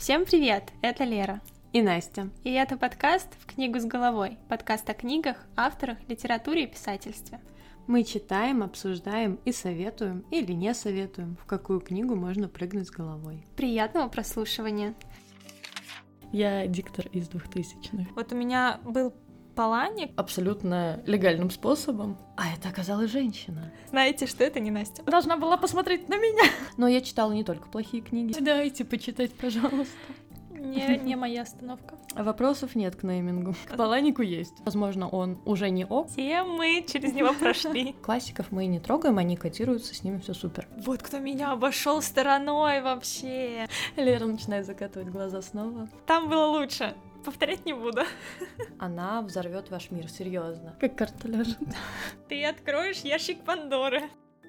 Всем привет! Это Лера. И Настя. И это подкаст «В книгу с головой». Подкаст о книгах, авторах, литературе и писательстве. Мы читаем, обсуждаем и советуем или не советуем, в какую книгу можно прыгнуть с головой. Приятного прослушивания. Я диктор из двухтысячных. Вот у меня был Паланик. Абсолютно легальным способом. А это оказалась женщина. Знаете, что это не Настя? Должна была посмотреть на меня. Но я читала не только плохие книги. Дайте почитать, пожалуйста. Не, не моя остановка. Вопросов нет к неймингу. К Паланику есть. Возможно, он уже не ок. Все мы через него прошли. Классиков мы не трогаем, они котируются, с ними все супер. Вот кто меня обошел стороной вообще. Лера начинает закатывать глаза снова. Там было лучше. Повторять не буду. Она взорвет ваш мир, серьезно. Как карта ляжет. Ты откроешь ящик Пандоры.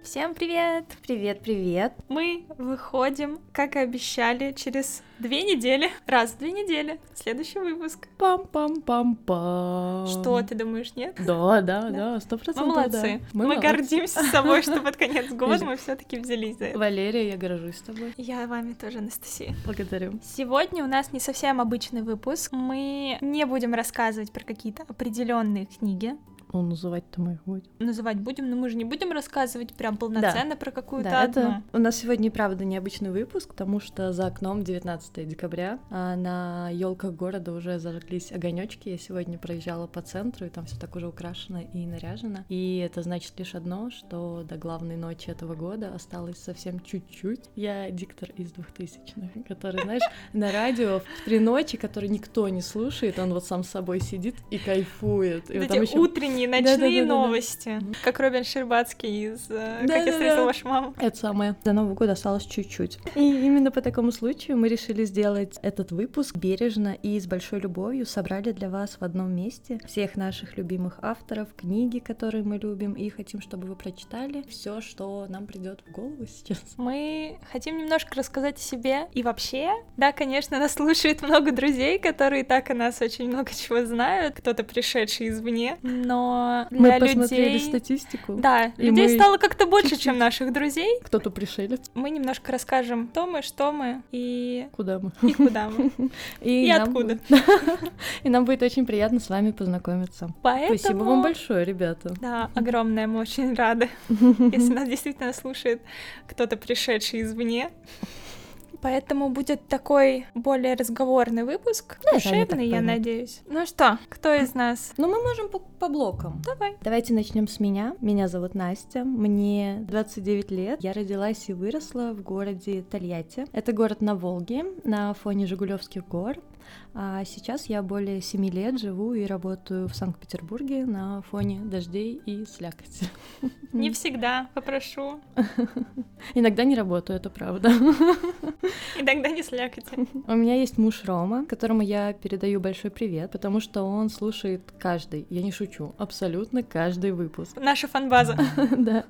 Всем привет! Привет, привет! Мы выходим, как и обещали, через две недели. Раз в две недели. Следующий выпуск. Пам-пам-пам-пам. Что, ты думаешь, нет? Да, да, да, сто процентов. Мы молодцы. Да. Мы, мы молодцы. гордимся собой, что под конец года мы все-таки взялись за это. Валерия, я горжусь тобой. Я вами тоже, Анастасия. Благодарю. Сегодня у нас не совсем обычный выпуск. Мы не будем рассказывать про какие-то определенные книги. Ну, называть-то мы их будем. Называть будем, но мы же не будем рассказывать прям полноценно да. про какую-то да, одну. Это... У нас сегодня, правда, необычный выпуск, потому что за окном 19 декабря, а на елках города уже зажглись огонечки. Я сегодня проезжала по центру, и там все так уже украшено и наряжено. И это значит лишь одно, что до главной ночи этого года осталось совсем чуть-чуть. Я диктор из двухтысячных, который, знаешь, на радио в три ночи, который никто не слушает, он вот сам с собой сидит и кайфует. И вот там еще утренние утренние ночные новости. Как Робин Щербацкий из да, «Как я встретила да. вашу маму». Это самое. До Нового года осталось чуть-чуть. И именно по такому случаю мы решили сделать этот выпуск бережно и с большой любовью. Собрали для вас в одном месте всех наших любимых авторов, книги, которые мы любим, и хотим, чтобы вы прочитали все, что нам придет в голову сейчас. Мы хотим немножко рассказать о себе и вообще. Да, конечно, нас слушает много друзей, которые так о нас очень много чего знают, кто-то пришедший извне, но для мы посмотрели статистику. Да, людей мы... стало как-то больше, чем наших друзей. Кто-то пришелец. Мы немножко расскажем, кто мы, что мы и... Куда мы. И куда мы. И, и откуда. И нам будет очень приятно с вами познакомиться. Поэтому... Спасибо вам большое, ребята. Да, огромное, мы очень рады. Если нас действительно слушает кто-то пришедший извне. Поэтому будет такой более разговорный выпуск, да, душевный, я надеюсь. Ну что, кто из нас? Ну, мы можем по, по блокам. Давай. Давайте начнем с меня. Меня зовут Настя, мне 29 лет. Я родилась и выросла в городе Тольятти. Это город на Волге, на фоне Жигулевских гор. А сейчас я более семи лет живу и работаю в Санкт-Петербурге на фоне дождей и слякоти. Не всегда, попрошу. Иногда не работаю, это правда. Иногда не слякоти. У меня есть муж Рома, которому я передаю большой привет, потому что он слушает каждый, я не шучу, абсолютно каждый выпуск. Наша фанбаза. Да.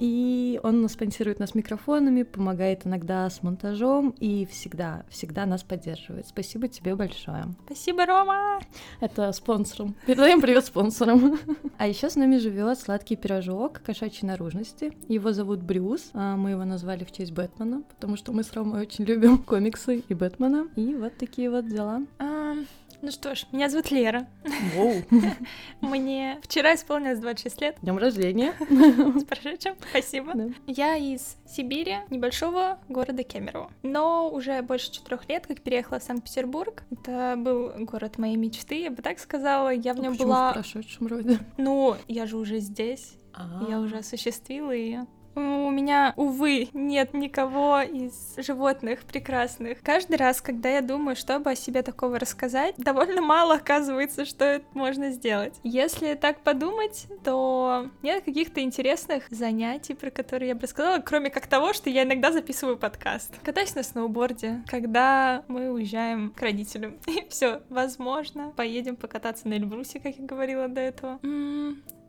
И он спонсирует нас микрофонами, помогает иногда с монтажом и всегда, всегда нас поддерживает. Спасибо тебе большое. Спасибо, Рома! Это спонсором. Передаем привет спонсорам. А еще с нами живет сладкий пирожок кошачьей наружности. Его зовут Брюс. А мы его назвали в честь Бэтмена, потому что мы с Ромой очень любим комиксы и Бэтмена. И вот такие вот дела. А, ну что ж, меня зовут Лера. Воу. Мне вчера исполнилось 26 лет. Днем рождения. С прошедшим, спасибо. Да. Я из Сибири, небольшого города Кемерово. Но уже больше четырех лет, как переехала в Санкт-Петербург. Это был город моей мечты, я бы так сказала. Я в нем а была... в прошедшем роде? Ну, я же уже здесь. А-а-а. Я уже осуществила ее. У меня, увы, нет никого из животных прекрасных. Каждый раз, когда я думаю, чтобы о себе такого рассказать, довольно мало оказывается, что можно сделать. Если так подумать, то нет каких-то интересных занятий, про которые я бы рассказала, кроме как того, что я иногда записываю подкаст. Катаюсь на сноуборде, когда мы уезжаем к родителям. И все, возможно, поедем покататься на Эльбрусе, как я говорила до этого.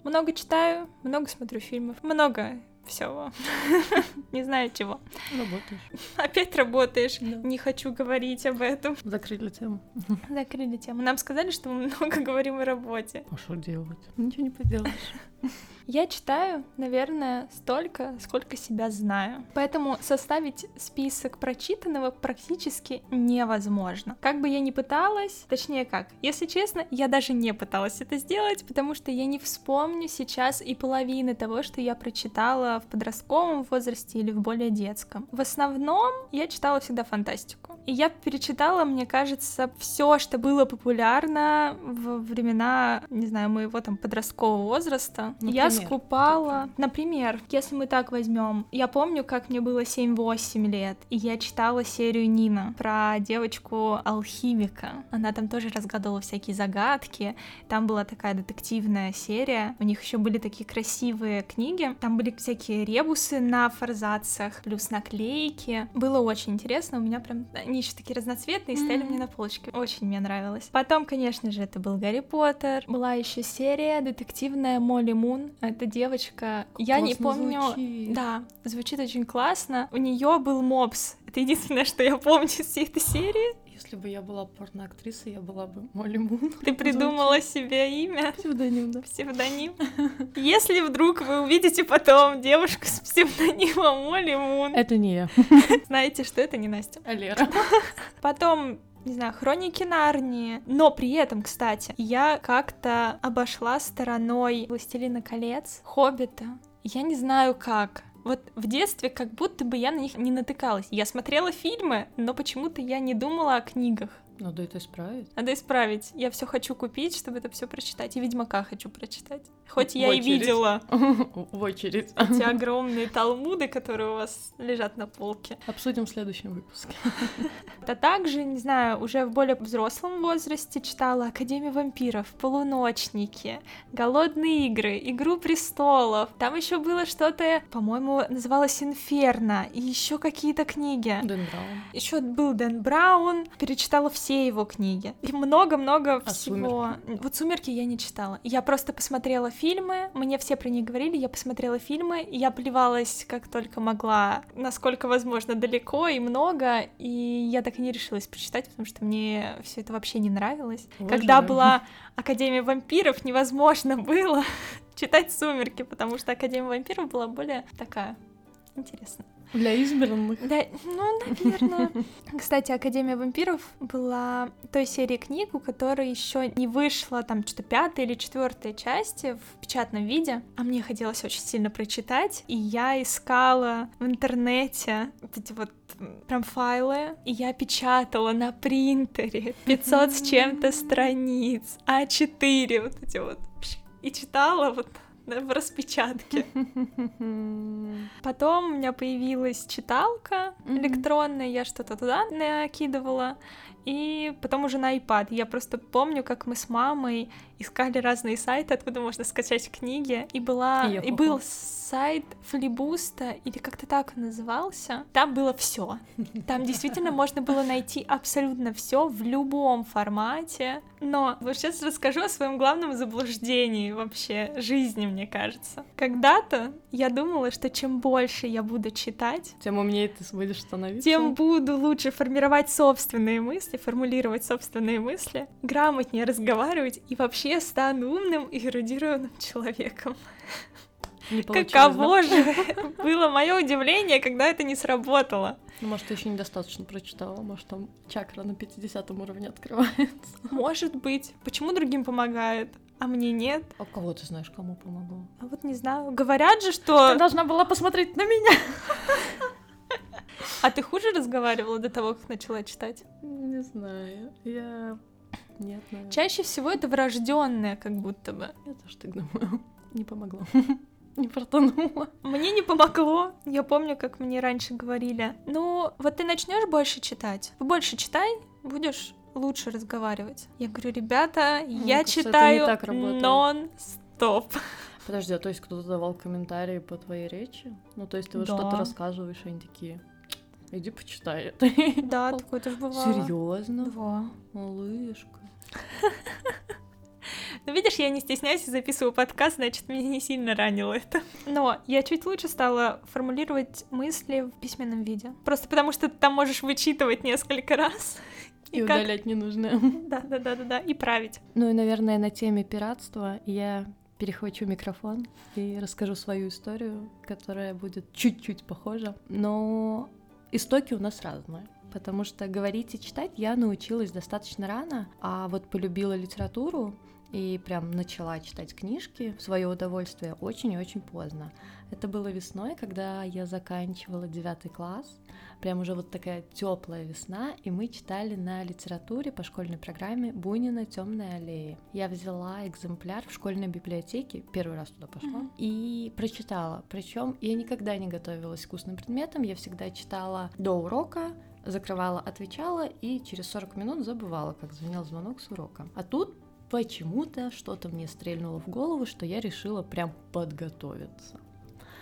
Много читаю, много смотрю фильмов, много всего. Не знаю чего. Работаешь. Опять работаешь. Да. Не хочу говорить об этом. Закрыли тему. Закрыли тему. Нам сказали, что мы много говорим о работе. А что делать? Ничего не поделаешь. Я читаю, наверное, столько, сколько себя знаю. Поэтому составить список прочитанного практически невозможно. Как бы я ни пыталась, точнее как, если честно, я даже не пыталась это сделать, потому что я не вспомню сейчас и половины того, что я прочитала в подростковом возрасте или в более детском. В основном я читала всегда фантастику. И я перечитала, мне кажется, все, что было популярно во времена, не знаю, моего там подросткового возраста. Я Например, скупала, например, если мы так возьмем, я помню, как мне было 7-8 лет, и я читала серию Нина про девочку алхимика. Она там тоже разгадывала всякие загадки. Там была такая детективная серия. У них еще были такие красивые книги. Там были всякие ребусы на форзацах, плюс наклейки. Было очень интересно. У меня прям они еще такие разноцветные, стояли мне на полочке. Очень мне нравилось. Потом, конечно же, это был Гарри Поттер. Была еще серия детективная Молли Мун. Это девочка. Я не помню. звучит. Да, звучит очень классно. У нее был мопс. Это единственное, что я помню из всей этой серии. Если бы я была порноактрисой, я была бы Молли Мун. Ты придумала себе имя, Псевдоним, да. псевдоним. Если вдруг вы увидите потом девушку с псевдонимом Молли Мун, Это не я. знаете, что это не Настя. А Лера. Потом не знаю, хроники Нарнии. Но при этом, кстати, я как-то обошла стороной Властелина колец, Хоббита. Я не знаю как. Вот в детстве как будто бы я на них не натыкалась. Я смотрела фильмы, но почему-то я не думала о книгах. Надо это исправить. Надо исправить. Я все хочу купить, чтобы это все прочитать. И Ведьмака хочу прочитать. Хоть В я и видела В очередь. эти огромные талмуды, которые у вас лежат на полке. Обсудим в следующем выпуске. А также, не знаю, уже в более взрослом возрасте читала Академию вампиров, Полуночники, Голодные игры, Игру престолов. Там еще было что-то, по-моему, называлось Инферно, и еще какие-то книги. Дэн Браун. Еще был Дэн Браун, перечитала все его книги. И много-много А всего. Вот «Сумерки» я не читала. Я просто посмотрела фильмы, мне все про них говорили, я посмотрела фильмы, и я плевалась как только могла, насколько возможно, далеко и много, и я так и не решилась прочитать, потому что мне все это вообще не нравилось. Когда Уважаю. была Академия вампиров, невозможно было читать «Сумерки», потому что Академия вампиров была более такая интересная. Для избранных. Да, ну, наверное. Кстати, Академия вампиров была той серии книг, у которой еще не вышла там что-то пятая или четвертая части в печатном виде, а мне хотелось очень сильно прочитать, и я искала в интернете вот эти вот прям файлы, и я печатала на принтере 500 с чем-то страниц, А4 вот эти вот, и читала вот в распечатке. Потом у меня появилась читалка электронная, я что-то туда накидывала. И потом уже на iPad. Я просто помню, как мы с мамой искали разные сайты, откуда можно скачать книги. И была я и был сайт Флибуста, или как-то так он назывался. Там было все. Там действительно можно было найти абсолютно все в любом формате. Но вот сейчас расскажу о своем главном заблуждении вообще жизни, мне кажется. Когда-то я думала, что чем больше я буду читать, Тем умнее ты будешь становиться. тем буду лучше формировать собственные мысли, формулировать собственные мысли, грамотнее разговаривать и вообще стану умным и эрудированным человеком. Не получилось, Каково да? же было мое удивление, когда это не сработало. Ну, может, ты еще недостаточно прочитала, может, там чакра на 50 уровне открывается. Может быть. Почему другим помогает, а мне нет? А кого ты знаешь, кому помогло? А вот не знаю. Говорят же, Ты что... должна была посмотреть на меня. А ты хуже разговаривала до того, как начала читать? Не знаю. Я... Нет, наверное. Чаще всего это врожденное, как будто бы. Я тоже так думаю. Не помогло. Не фартануло. Мне не помогло. Я помню, как мне раньше говорили, ну, вот ты начнешь больше читать, больше читай, будешь лучше разговаривать. Я говорю, ребята, я кажется, это не читаю нон-стоп. Подожди, а то есть кто-то давал комментарии по твоей речи? Ну, то есть ты вот Да. что-то рассказываешь, и они такие, иди почитай. Да, такое тоже бывало. Серьезно? Да. Малышка. Ну, видишь, я не стесняюсь и записываю подкаст, значит, меня не сильно ранило это. Но я чуть лучше стала формулировать мысли в письменном виде. Просто потому, что ты там можешь вычитывать несколько раз. И, и удалять как... ненужное. Да, да, да, да, да, и править. Ну и, наверное, на теме пиратства я перехвачу микрофон и расскажу свою историю, которая будет чуть-чуть похожа. Но истоки у нас разные потому что говорить и читать я научилась достаточно рано, а вот полюбила литературу и прям начала читать книжки в свое удовольствие очень и очень поздно. Это было весной, когда я заканчивала девятый класс, прям уже вот такая теплая весна, и мы читали на литературе по школьной программе Бунина Темная аллея. Я взяла экземпляр в школьной библиотеке, первый раз туда пошла, mm-hmm. и прочитала. Причем я никогда не готовилась к устным предметам, я всегда читала до урока, закрывала, отвечала и через 40 минут забывала, как звенел звонок с урока. А тут почему-то что-то мне стрельнуло в голову, что я решила прям подготовиться.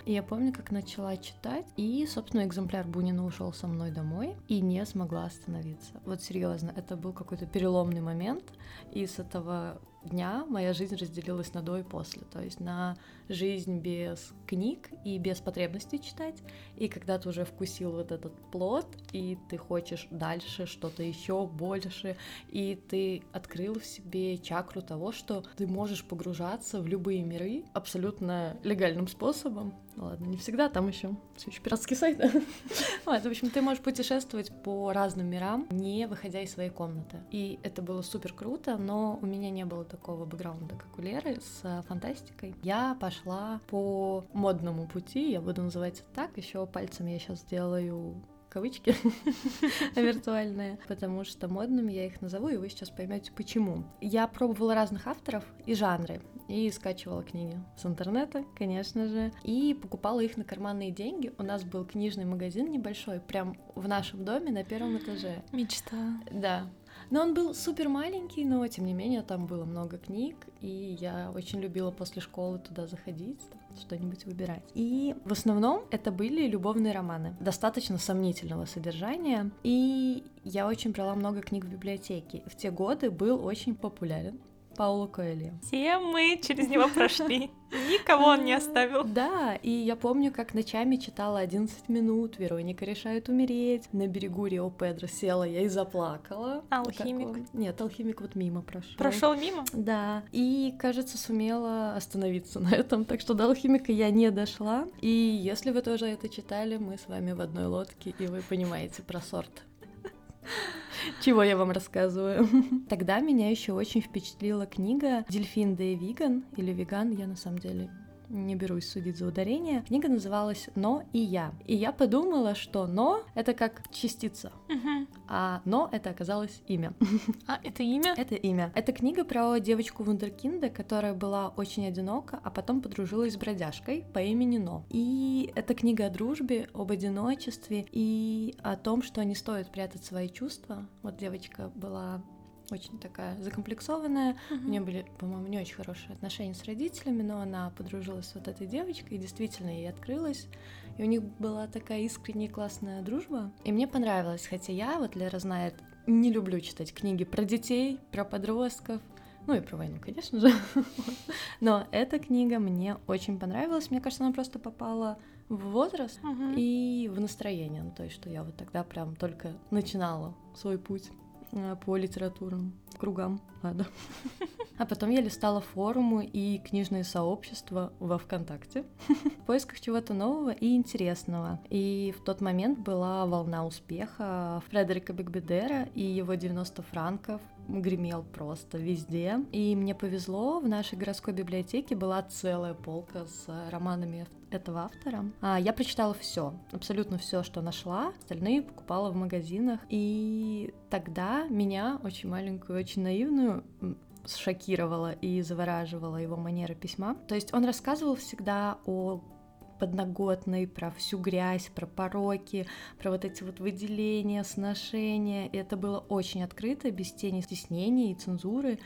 И я помню, как начала читать, и, собственно, экземпляр Бунина ушел со мной домой и не смогла остановиться. Вот серьезно, это был какой-то переломный момент, и с этого дня моя жизнь разделилась на до и после, то есть на жизнь без книг и без потребности читать, и когда ты уже вкусил вот этот плод, и ты хочешь дальше что-то еще больше, и ты открыл в себе чакру того, что ты можешь погружаться в любые миры абсолютно легальным способом, ладно, не всегда, там еще все еще пиратский сайт. в общем, ты можешь путешествовать по разным мирам, не выходя из своей комнаты. И это было супер круто, но у меня не было такого бэкграунда, как у Леры, с фантастикой. Я пошла по модному пути, я буду называть это так, еще пальцем я сейчас сделаю кавычки виртуальные, потому что модными я их назову, и вы сейчас поймете почему. Я пробовала разных авторов и жанры, и скачивала книги с интернета, конечно же, и покупала их на карманные деньги. У нас был книжный магазин небольшой, прям в нашем доме на первом этаже. Мечта. Да, но он был супер маленький, но тем не менее там было много книг, и я очень любила после школы туда заходить, что-нибудь выбирать. И в основном это были любовные романы, достаточно сомнительного содержания, и я очень брала много книг в библиотеке. В те годы был очень популярен Пауло Коэльо. Все мы через него прошли. Никого он не оставил. Да, и я помню, как ночами читала 11 минут, Вероника решает умереть. На берегу Рио Педро села я и заплакала. Алхимик? Нет, алхимик вот мимо прошел. Прошел мимо? Да. И, кажется, сумела остановиться на этом, так что до алхимика я не дошла. И если вы тоже это читали, мы с вами в одной лодке, и вы понимаете про сорт. Чего я вам рассказываю? Тогда меня еще очень впечатлила книга «Дельфин да виган» или «Веган», я на самом деле не берусь судить за ударение. Книга называлась «Но и я». И я подумала, что «но» — это как частица, угу. а «но» — это оказалось имя. А, это имя? Это имя. Это книга про девочку Вундеркинда, которая была очень одинока, а потом подружилась с бродяжкой по имени Но. И это книга о дружбе, об одиночестве и о том, что не стоит прятать свои чувства. Вот девочка была очень такая закомплексованная. Uh-huh. У нее были, по-моему, не очень хорошие отношения с родителями, но она подружилась с вот этой девочкой, и действительно ей открылась. И у них была такая искренняя классная дружба. И мне понравилось, хотя я, вот Лера знает, не люблю читать книги про детей, про подростков, ну и про войну, конечно же. Но эта книга мне очень понравилась. Мне кажется, она просто попала в возраст uh-huh. и в настроение. Ну, то есть, что я вот тогда прям только начинала свой путь. Э, по литературным кругам, ладно. А потом я листала форумы и книжные сообщества во ВКонтакте в поисках чего-то нового и интересного. И в тот момент была волна успеха Фредерика Бекбедера и его 90 франков гремел просто везде. И мне повезло, в нашей городской библиотеке была целая полка с романами этого автора. А, я прочитала все, абсолютно все, что нашла. Остальные покупала в магазинах. И тогда меня, очень маленькую, очень наивную, шокировала и завораживала его манера письма. То есть он рассказывал всегда о подноготной, про всю грязь, про пороки, про вот эти вот выделения, сношения. И это было очень открыто, без тени стеснения и цензуры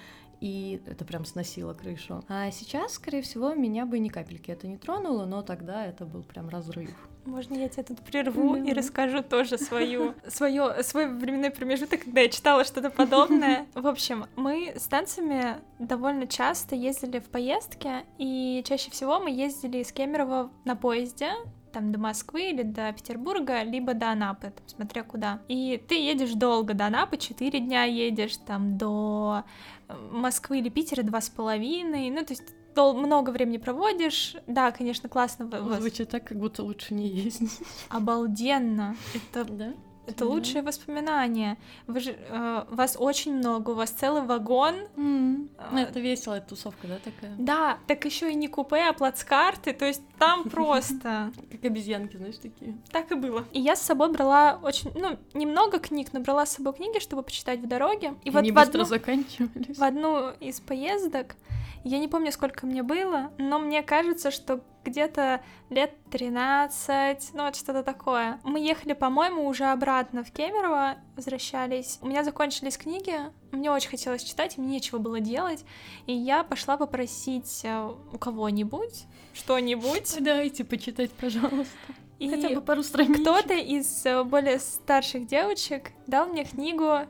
и это прям сносило крышу. А сейчас, скорее всего, меня бы ни капельки это не тронуло, но тогда это был прям разрыв. Можно я тебя тут прерву и расскажу тоже свою, свою, свой временной промежуток, когда я читала что-то подобное. В общем, мы с танцами довольно часто ездили в поездки, и чаще всего мы ездили из Кемерово на поезде, там до Москвы или до Петербурга, либо до Анапы, там, смотря куда. И ты едешь долго до Анапы, 4 дня едешь, там до э, Москвы или Питера два с половиной, ну, то есть дол- много времени проводишь. Да, конечно, классно. Звучит так, как будто лучше не ездить. Обалденно. Это Да? Это лучшие воспоминания. Вы же, э, вас очень много, у вас целый вагон. Ну, Э, это веселая тусовка, да, такая? Да, так еще и не купе, а плацкарты, то есть там просто Как обезьянки, знаешь, такие. так и было. И я с собой брала очень, ну, немного книг, но брала с собой книги, чтобы почитать в дороге. И вот Они в быстро одну, заканчивались. в одну из поездок, я не помню, сколько мне было, но мне кажется, что где-то лет 13, ну вот что-то такое. Мы ехали, по-моему, уже обратно в Кемерово, возвращались. У меня закончились книги, мне очень хотелось читать, мне нечего было делать, и я пошла попросить э, у кого-нибудь что-нибудь. Дайте почитать, пожалуйста. И Хотя бы пару страниц. кто-то из э, более старших девочек дал мне книгу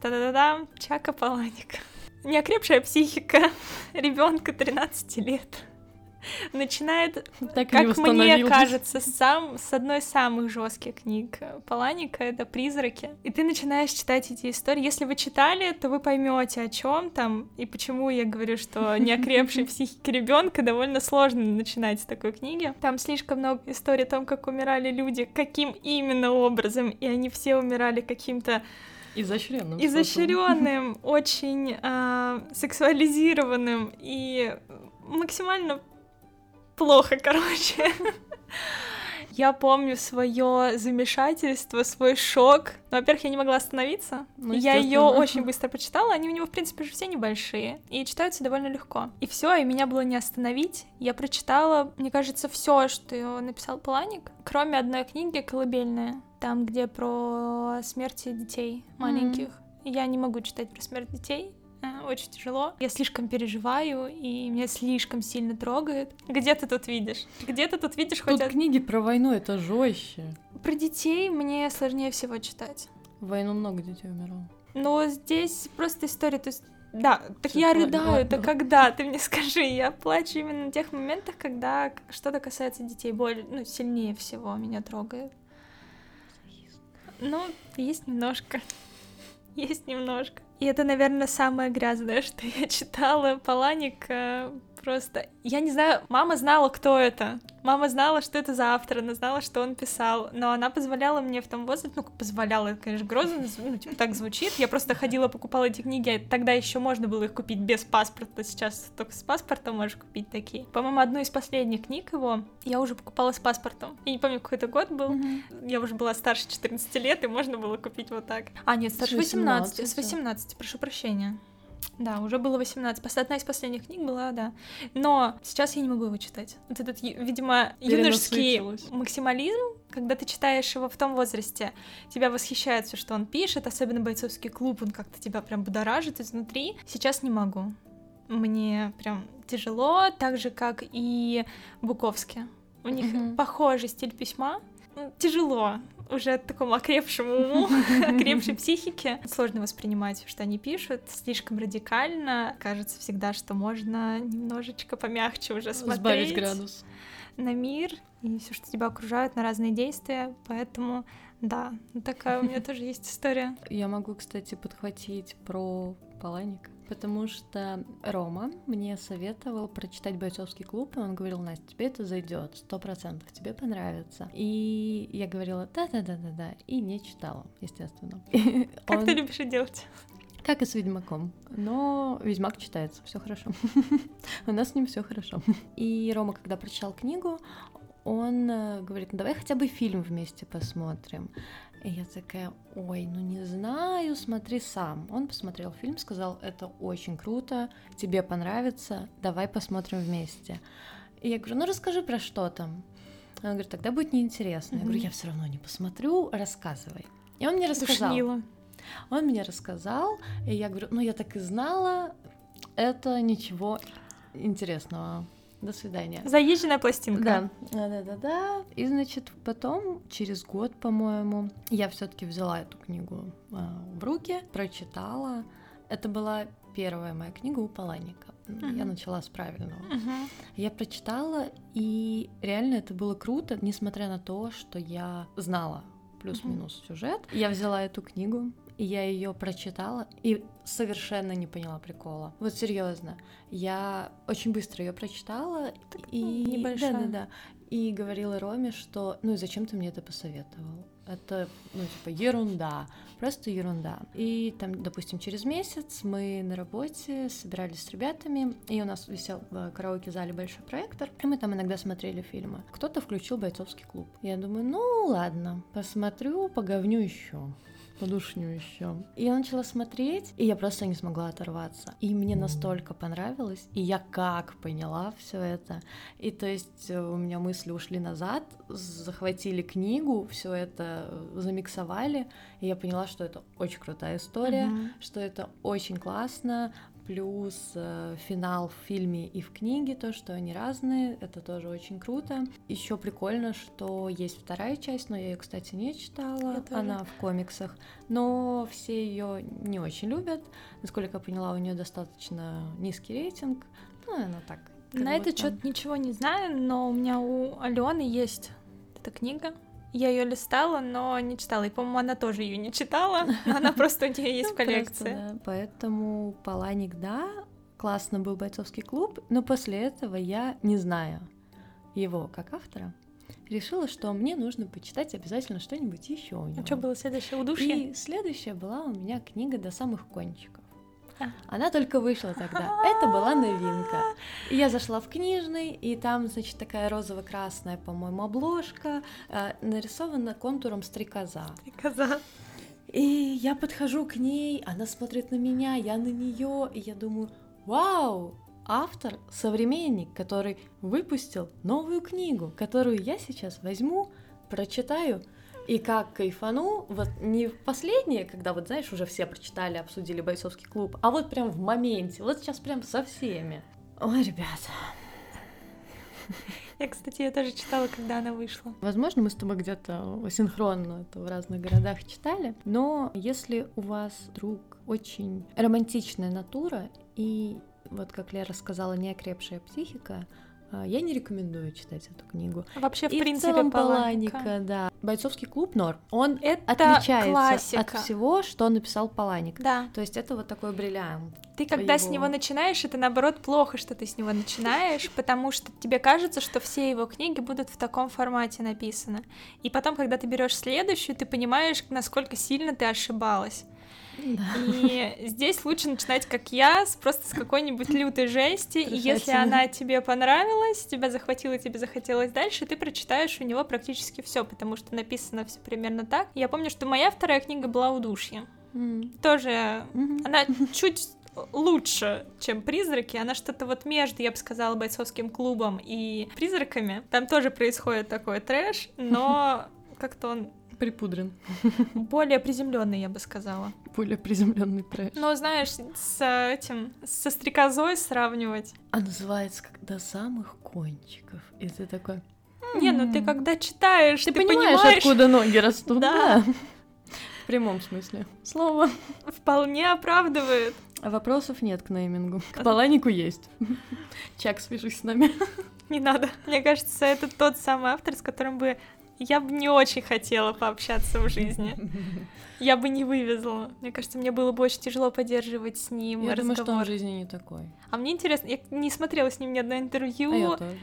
та-да-да-да Чака Паланика. Неокрепшая психика ребенка 13 лет начинает, Так как мне кажется, сам с одной из самых жестких книг Паланика это призраки. И ты начинаешь читать эти истории. Если вы читали, то вы поймете, о чем там и почему я говорю, что неокрепшей психики ребенка довольно сложно начинать с такой книги. Там слишком много историй о том, как умирали люди, каким именно образом, и они все умирали каким-то Изощренным. изощренным, очень а, сексуализированным и максимально плохо, короче. Я помню свое замешательство, свой шок. Ну, во-первых, я не могла остановиться. Ну, я ее очень быстро прочитала. Они у него, в принципе, же все небольшие. И читаются довольно легко. И все, и меня было не остановить. Я прочитала, мне кажется, все, что написал Планик, кроме одной книги «Колыбельная». Там, где про смерти детей маленьких. Я не могу читать про смерть детей. э, Очень тяжело. Я слишком переживаю, и меня слишком сильно трогает. Где ты тут видишь? Где ты тут видишь хоть Тут книги про войну, это жестче. Про детей мне сложнее всего читать. В войну много детей умирало. Но здесь просто история, то есть да, так Всё, я рыдаю, это когда, ты мне скажи, я плачу именно на тех моментах, когда что-то касается детей, более, ну, сильнее всего меня трогает. Ну, есть немножко. Есть немножко. И это, наверное, самое грязное, что я читала. Паланик э, просто... Я не знаю, мама знала, кто это. Мама знала, что это за автор, она знала, что он писал, но она позволяла мне в том возрасте, ну, позволяла, это, конечно, грозно, зв- ну, типа, так звучит. Я просто ходила, покупала эти книги, тогда еще можно было их купить без паспорта, сейчас только с паспортом можешь купить такие. По-моему, одну из последних книг его я уже покупала с паспортом. Я не помню, какой это год был. Я уже была старше 14 лет, и можно было купить вот так. А, нет, старше 18. 18, С 18, прошу прощения. Да, уже было 18. Пос- Одна из последних книг была, да. Но сейчас я не могу его читать. Вот этот, видимо, юношеский максимализм, когда ты читаешь его в том возрасте, тебя восхищает все, что он пишет, особенно бойцовский клуб, он как-то тебя прям будоражит изнутри. Сейчас не могу. Мне прям тяжело, так же, как и Буковский. У них Мгм. похожий стиль письма. Тяжело уже такому окрепшему уму, окрепшей психике. Сложно воспринимать, что они пишут, слишком радикально. Кажется всегда, что можно немножечко помягче уже Сбавить смотреть градус. на мир и все, что тебя окружает, на разные действия. Поэтому, да, такая у меня тоже есть история. Я могу, кстати, подхватить про Паланика, потому что Рома мне советовал прочитать бойцовский клуб, и он говорил, Настя, тебе это зайдет, сто процентов, тебе понравится. И я говорила, да-да-да-да-да, и не читала, естественно. Как Он- ты любишь это делать? Как и с Ведьмаком. Но Ведьмак читается, все хорошо. У нас с ним все хорошо. И Рома, когда прочитал книгу, он э, говорит, ну давай хотя бы фильм вместе посмотрим. И я такая, ой, ну не знаю, смотри сам. Он посмотрел фильм, сказал, это очень круто, тебе понравится, давай посмотрим вместе. И я говорю, ну расскажи про что там. Он говорит, тогда будет неинтересно. Я говорю, я все равно не посмотрю, рассказывай. И он мне рассказал. Душнила. Он мне рассказал, и я говорю, ну я так и знала, это ничего интересного до свидания. Заезженная пластинка. Да, да, да, да. И значит, потом, через год, по-моему, я все-таки взяла эту книгу а, в руки, прочитала. Это была первая моя книга у Паланика. Uh-huh. Я начала с правильного. Uh-huh. Я прочитала, и реально это было круто, несмотря на то, что я знала плюс-минус uh-huh. сюжет. Я взяла эту книгу, и я ее прочитала и совершенно не поняла прикола. Вот серьезно, я очень быстро ее прочитала и небольшая. Да, да, да. И говорила Роме, что ну и зачем ты мне это посоветовал? Это, ну, типа, ерунда, просто ерунда. И там, допустим, через месяц мы на работе собирались с ребятами, и у нас висел в караоке-зале большой проектор, и мы там иногда смотрели фильмы. Кто-то включил бойцовский клуб. Я думаю, ну ладно, посмотрю, поговню еще подушню еще. И я начала смотреть, и я просто не смогла оторваться. И мне настолько понравилось, и я как поняла все это. И то есть э, у меня мысли ушли назад, захватили книгу, все это э, замиксовали, и я поняла, что это очень крутая история, что это очень классно, плюс э, финал в фильме и в книге, то, что они разные, это тоже очень круто. Еще прикольно, что есть вторая часть, но я ее, кстати, не читала, она в комиксах, но все ее не очень любят. Насколько я поняла, у нее достаточно низкий рейтинг, ну, она так. На этот счет ничего не знаю, но у меня у Алены есть эта книга. Я ее листала, но не читала. И, по-моему, она тоже ее не читала. Она просто у нее есть в коллекции. Поэтому Паланик, да, классно был бойцовский клуб, но после этого я, не знаю его как автора, решила, что мне нужно почитать обязательно что-нибудь еще у него. А что было следующее удушье? И следующая была у меня книга до самых кончиков. Она только вышла тогда. Это была новинка. И я зашла в книжный, и там, значит, такая розово-красная, по-моему, обложка, э, нарисована контуром стрекоза. Стрекоза. И я подхожу к ней, она смотрит на меня, я на нее, и я думаю, вау, автор, современник, который выпустил новую книгу, которую я сейчас возьму, прочитаю и как кайфану, вот не в последнее, когда вот, знаешь, уже все прочитали, обсудили бойцовский клуб, а вот прям в моменте, вот сейчас прям со всеми. Ой, ребята. Я, кстати, я тоже читала, когда она вышла. Возможно, мы с тобой где-то синхронно это в разных городах читали, но если у вас вдруг очень романтичная натура и вот как Лера сказала, неокрепшая психика, я не рекомендую читать эту книгу. Вообще, в и принципе, в целом Паланика. Паланика, да. Бойцовский клуб Нор, он это отличается классика. от всего, что написал Паланик. Да. То есть это вот такой бриллиант. Ты когда его... с него начинаешь, это наоборот плохо, что ты с него начинаешь, потому что тебе кажется, что все его книги будут в таком формате написаны. И потом, когда ты берешь следующую, ты понимаешь, насколько сильно ты ошибалась. Да. И здесь лучше начинать, как я, с просто с какой-нибудь лютой жести. И если она тебе понравилась, тебя захватила, тебе захотелось дальше, ты прочитаешь у него практически все, потому что написано все примерно так. Я помню, что моя вторая книга была «Удушье». Mm. Тоже mm-hmm. она чуть лучше, чем призраки. Она что-то вот между, я бы сказала, бойцовским клубом и призраками. Там тоже происходит такой трэш, но как-то он Припудрен. Более приземленный, я бы сказала. Более приземленный трэш. Но знаешь, с этим, со стрекозой сравнивать. А называется как до самых кончиков. И ты такой. Не, ну ты когда читаешь, ты, ты понимаешь, понимаешь, откуда ноги растут. Да. да. В прямом смысле. Слово. Вполне оправдывает. А вопросов нет к неймингу. К Паланику есть. Чак, свяжись с нами. Не надо. Мне кажется, это тот самый автор, с которым бы я бы не очень хотела пообщаться в жизни. Я бы не вывезла. Мне кажется, мне было бы очень тяжело поддерживать с ним я разговор. думаю, что он в жизни не такой. А мне интересно, я не смотрела с ним ни одно интервью. А я тоже.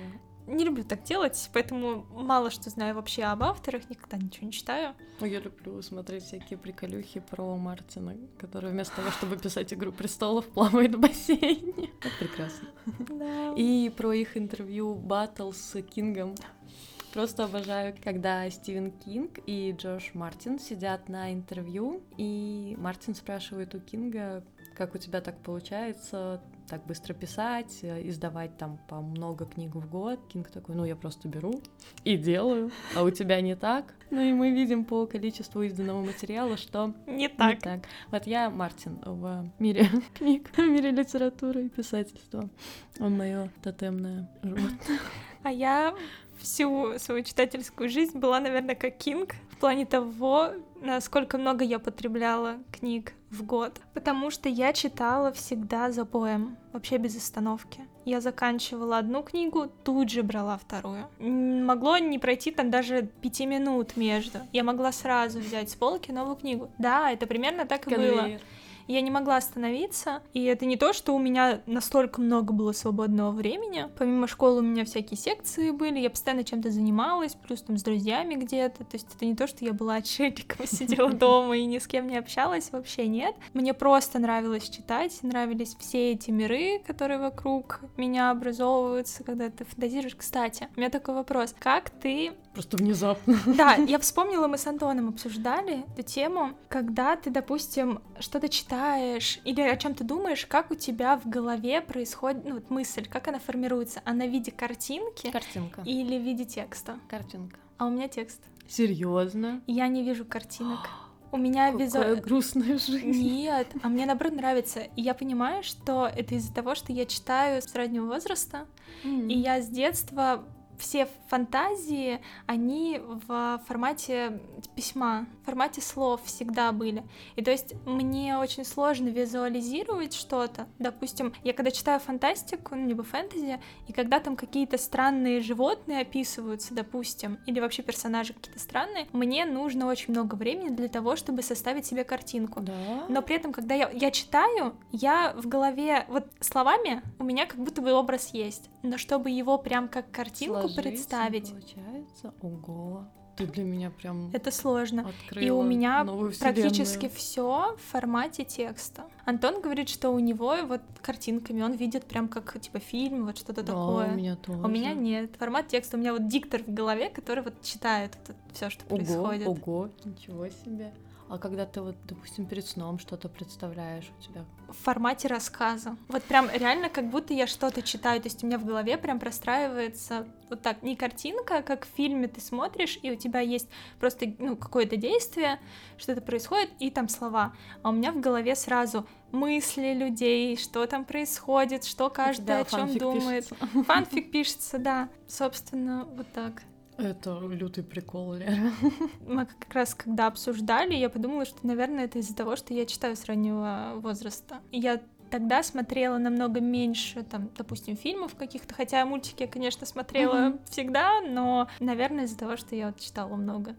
Не люблю так делать, поэтому мало что знаю вообще об авторах, никогда ничего не читаю. Ну, я люблю смотреть всякие приколюхи про Мартина, который вместо того, чтобы писать «Игру престолов», плавает в бассейне. Это прекрасно. Да. И про их интервью батл с Кингом. Просто обожаю, когда Стивен Кинг и Джордж Мартин сидят на интервью, и Мартин спрашивает у Кинга, как у тебя так получается, так быстро писать, э, издавать там по много книг в год. Кинг такой, ну я просто беру и делаю, а у тебя не так. Ну и мы видим по количеству изданного материала, что не так. Не так. Вот я Мартин в мире книг, в мире литературы и писательства. Он мое тотемное животное. А я всю свою читательскую жизнь была, наверное, как Кинг в плане того, насколько много я потребляла книг в год. Потому что я читала всегда за поем, вообще без остановки. Я заканчивала одну книгу, тут же брала вторую. Могло не пройти там даже пяти минут между. Я могла сразу взять с полки новую книгу. Да, это примерно так и Конвейер. было я не могла остановиться. И это не то, что у меня настолько много было свободного времени. Помимо школы у меня всякие секции были, я постоянно чем-то занималась, плюс там с друзьями где-то. То есть это не то, что я была отшельником, сидела дома и ни с кем не общалась, вообще нет. Мне просто нравилось читать, нравились все эти миры, которые вокруг меня образовываются, когда ты фантазируешь. Кстати, у меня такой вопрос. Как ты Просто внезапно. Да, я вспомнила, мы с Антоном обсуждали эту тему, когда ты, допустим, что-то читаешь или о чем то думаешь, как у тебя в голове происходит, ну вот мысль, как она формируется? Она в виде картинки? Картинка. Или в виде текста? Картинка. А у меня текст. Серьезно? Я не вижу картинок. У меня визуально... грустная жизнь. Нет, а мне наоборот нравится. И я понимаю, что это из-за того, что я читаю с раннего возраста, mm-hmm. и я с детства все фантазии, они в формате письма, в формате слов всегда были. И то есть мне очень сложно визуализировать что-то. Допустим, я когда читаю фантастику, ну, либо фэнтези, и когда там какие-то странные животные описываются, допустим, или вообще персонажи какие-то странные, мне нужно очень много времени для того, чтобы составить себе картинку. Да? Но при этом, когда я, я читаю, я в голове, вот словами у меня как будто бы образ есть, но чтобы его прям как картинку представить. Получается, ого. Ты для меня прям. Это сложно. И у меня практически все в формате текста. Антон говорит, что у него вот картинками он видит прям как типа фильм, вот что-то да, такое. У меня тоже. У меня нет. Формат текста. У меня вот диктор в голове, который вот читает все, что ого, происходит. Ого, ничего себе. А когда ты вот, допустим, перед сном что-то представляешь у тебя? В формате рассказа. Вот прям реально как будто я что-то читаю. То есть у меня в голове прям простраивается вот так, не картинка, как в фильме ты смотришь, и у тебя есть просто ну, какое-то действие, что-то происходит, и там слова. А у меня в голове сразу мысли людей, что там происходит, что каждый о чем думает. Пишется. Фанфик пишется, да. Собственно, вот так. Это лютый прикол, Лера. Мы как раз когда обсуждали, я подумала, что, наверное, это из-за того, что я читаю с раннего возраста. Я тогда смотрела намного меньше, там, допустим, фильмов каких-то, хотя мультики я, конечно, смотрела mm-hmm. всегда, но, наверное, из-за того, что я вот читала много.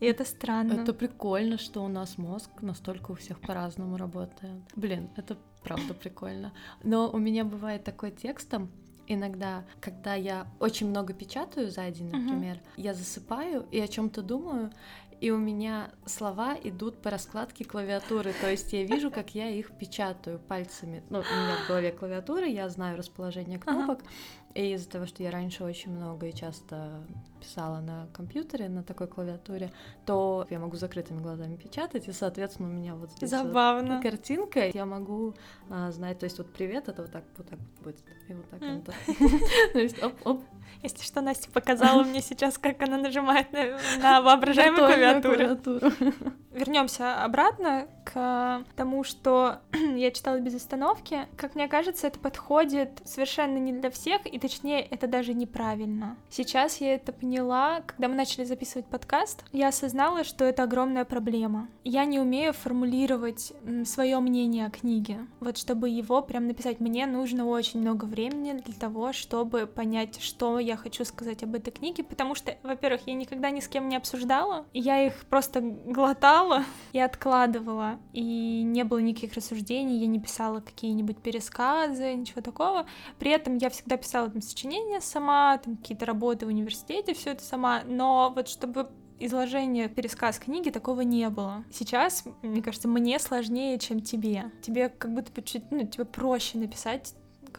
И это странно. Это прикольно, что у нас мозг настолько у всех по-разному работает. Блин, это правда прикольно. Но у меня бывает такой текстом, иногда, когда я очень много печатаю за день, например, uh-huh. я засыпаю и о чем-то думаю, и у меня слова идут по раскладке клавиатуры, то есть я вижу, как я их печатаю пальцами. Ну, у меня в голове клавиатура, я знаю расположение кнопок, uh-huh. И из-за того, что я раньше очень много и часто писала на компьютере, на такой клавиатуре, то я могу закрытыми глазами печатать, и, соответственно, у меня вот здесь Забавно. Вот картинка, я могу а, знать, то есть вот привет, это вот так, вот так будет, и вот так, mm. вот. То есть оп-оп. Если что, Настя показала мне сейчас, как она нажимает на воображаемую клавиатуру. Вернемся обратно к тому, что я читала без остановки. Как мне кажется, это подходит совершенно не для всех, и точнее, это даже неправильно. Сейчас я это поняла, когда мы начали записывать подкаст, я осознала, что это огромная проблема. Я не умею формулировать свое мнение о книге. Вот чтобы его прям написать, мне нужно очень много времени для того, чтобы понять, что я хочу сказать об этой книге, потому что, во-первых, я никогда ни с кем не обсуждала, я их просто глотала и откладывала, и не было никаких рассуждений, я не писала какие-нибудь пересказы, ничего такого. При этом я всегда писала там сочинения сама, там какие-то работы в университете, все это сама, но вот чтобы изложение, пересказ книги такого не было. Сейчас, мне кажется, мне сложнее, чем тебе. Тебе как будто бы чуть, ну, тебе проще написать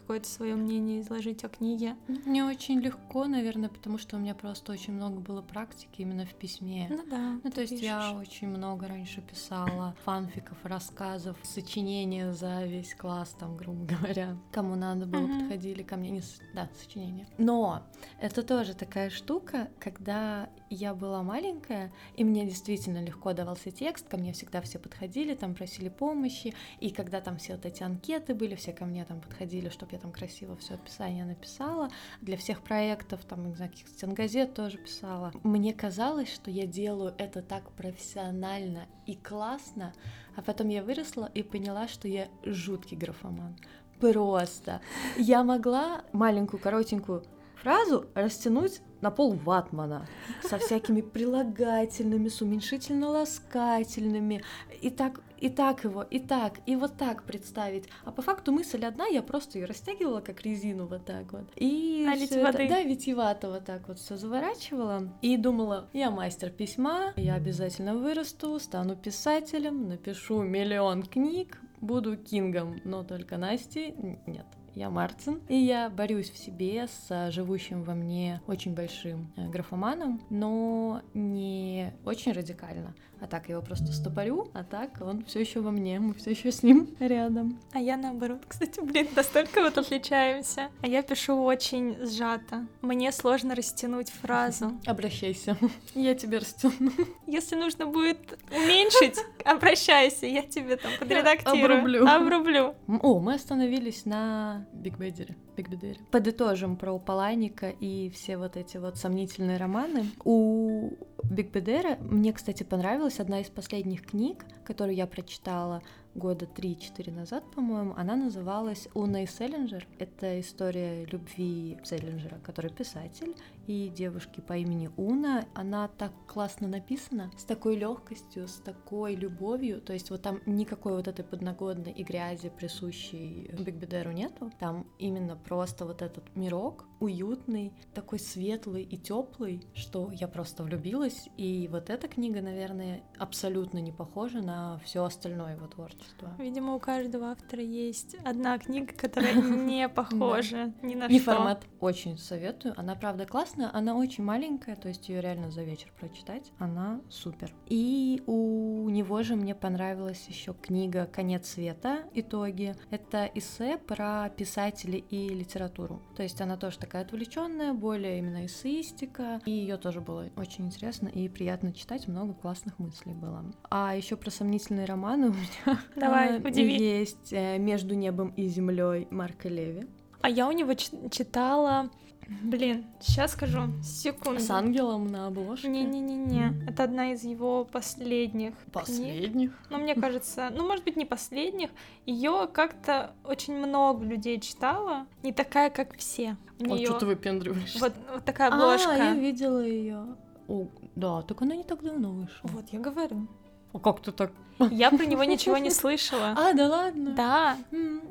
какое-то свое мнение изложить о книге? Мне очень легко, наверное, потому что у меня просто очень много было практики именно в письме. Ну да. Ну, то есть пишешь. я очень много раньше писала фанфиков, рассказов, сочинения за весь класс, там, грубо говоря. Кому надо было, mm-hmm. подходили ко мне. Не, да, сочинения. Но это тоже такая штука, когда я была маленькая, и мне действительно легко давался текст, ко мне всегда все подходили, там просили помощи, и когда там все вот эти анкеты были, все ко мне там подходили, чтобы я там красиво все описание написала, для всех проектов, там, не знаю, каких стенгазет тоже писала. Мне казалось, что я делаю это так профессионально и классно, а потом я выросла и поняла, что я жуткий графоман. Просто. Я могла маленькую коротенькую фразу растянуть на пол ватмана со всякими прилагательными, с уменьшительно-ласкательными, и так, и так его, и так, и вот так представить. А по факту мысль одна, я просто ее растягивала как резину вот так вот. И Налить воды. Это, да, витиевато вот так вот все заворачивала. И думала, я мастер письма, я обязательно вырасту, стану писателем, напишу миллион книг, буду кингом, но только Насти нет я Мартин, и я борюсь в себе с живущим во мне очень большим э, графоманом, но не очень радикально, а так я его просто стопорю, а так он все еще во мне, мы все еще с ним рядом. А я наоборот, кстати, блин, настолько вот отличаемся. А я пишу очень сжато. Мне сложно растянуть фразу. Обращайся, я тебе растяну. Если нужно будет уменьшить, обращайся, я тебе там подредактирую. Обрублю. Обрублю. О, мы остановились на Бегбедере. Бегбедере. Подытожим про Паланика и все вот эти вот сомнительные романы. У Бегбедера мне, кстати, понравилась одна из последних книг, которую я прочитала года 3-4 назад, по-моему, она называлась «Уна и Сэлинджер». Это история любви Сэлинджера, который писатель, и девушки по имени Уна. Она так классно написана, с такой легкостью, с такой любовью. То есть вот там никакой вот этой подноготной и грязи, присущей Бегбедеру, нету. Там именно просто вот этот мирок, уютный, такой светлый и теплый, что я просто влюбилась. И вот эта книга, наверное, абсолютно не похожа на все остальное его творчество. Видимо, у каждого автора есть одна книга, которая не похожа ни на что. И формат очень советую. Она, правда, классная, она очень маленькая, то есть ее реально за вечер прочитать. Она супер. И у него же мне понравилась еще книга «Конец света. Итоги». Это эссе про писателей и литературу. То есть она тоже такая отвлеченная, более именно эссеистика. И ее тоже было очень интересно и приятно читать, много классных мыслей было. А еще про сомнительные романы у меня Давай, удиви. есть э, «Между небом и землей» Марка Леви. А я у него читала Блин, сейчас скажу. Секунду. С ангелом на обложке? Не-не-не-не. Это одна из его последних. Последних? Книг. Ну, мне кажется, ну, может быть, не последних. Ее как-то очень много людей читало. Не такая, как все. У а неё... что ты выпендриваешься? Вот, вот такая обложка. А, я видела ее. О, да, только она не так давно вышла. Вот, я говорю. А как ты так? Я про него ничего не слышала. А, да ладно? Да.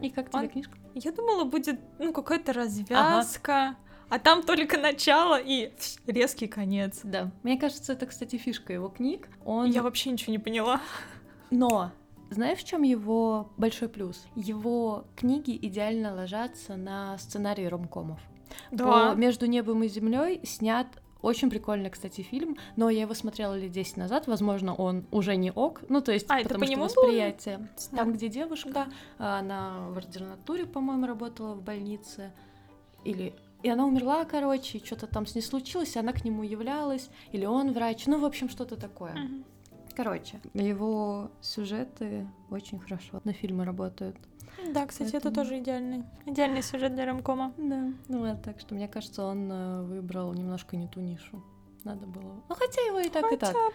И как тебе книжка? Я думала, будет, ну, какая-то развязка а там только начало и резкий конец. Да. Мне кажется, это, кстати, фишка его книг. Он... Я вообще ничего не поняла. Но знаешь, в чем его большой плюс? Его книги идеально ложатся на сценарии ромкомов. Да. По «Между небом и землей снят очень прикольный, кстати, фильм, но я его смотрела лет 10 назад, возможно, он уже не ок, ну, то есть, а, потому что восприятие. Было? Там, где девушка, да. она в ординатуре, по-моему, работала в больнице, или и она умерла, короче, что-то там с ней случилось, и она к нему являлась, или он врач, ну, в общем, что-то такое. Mm-hmm. Короче, его сюжеты очень хорошо на фильмы работают. Да, кстати, Поэтому... это тоже идеальный, идеальный сюжет для рамкома. Да, ну вот, так что мне кажется, он э, выбрал немножко не ту нишу. Надо было. Ну, хотя его и так, хотя... и так.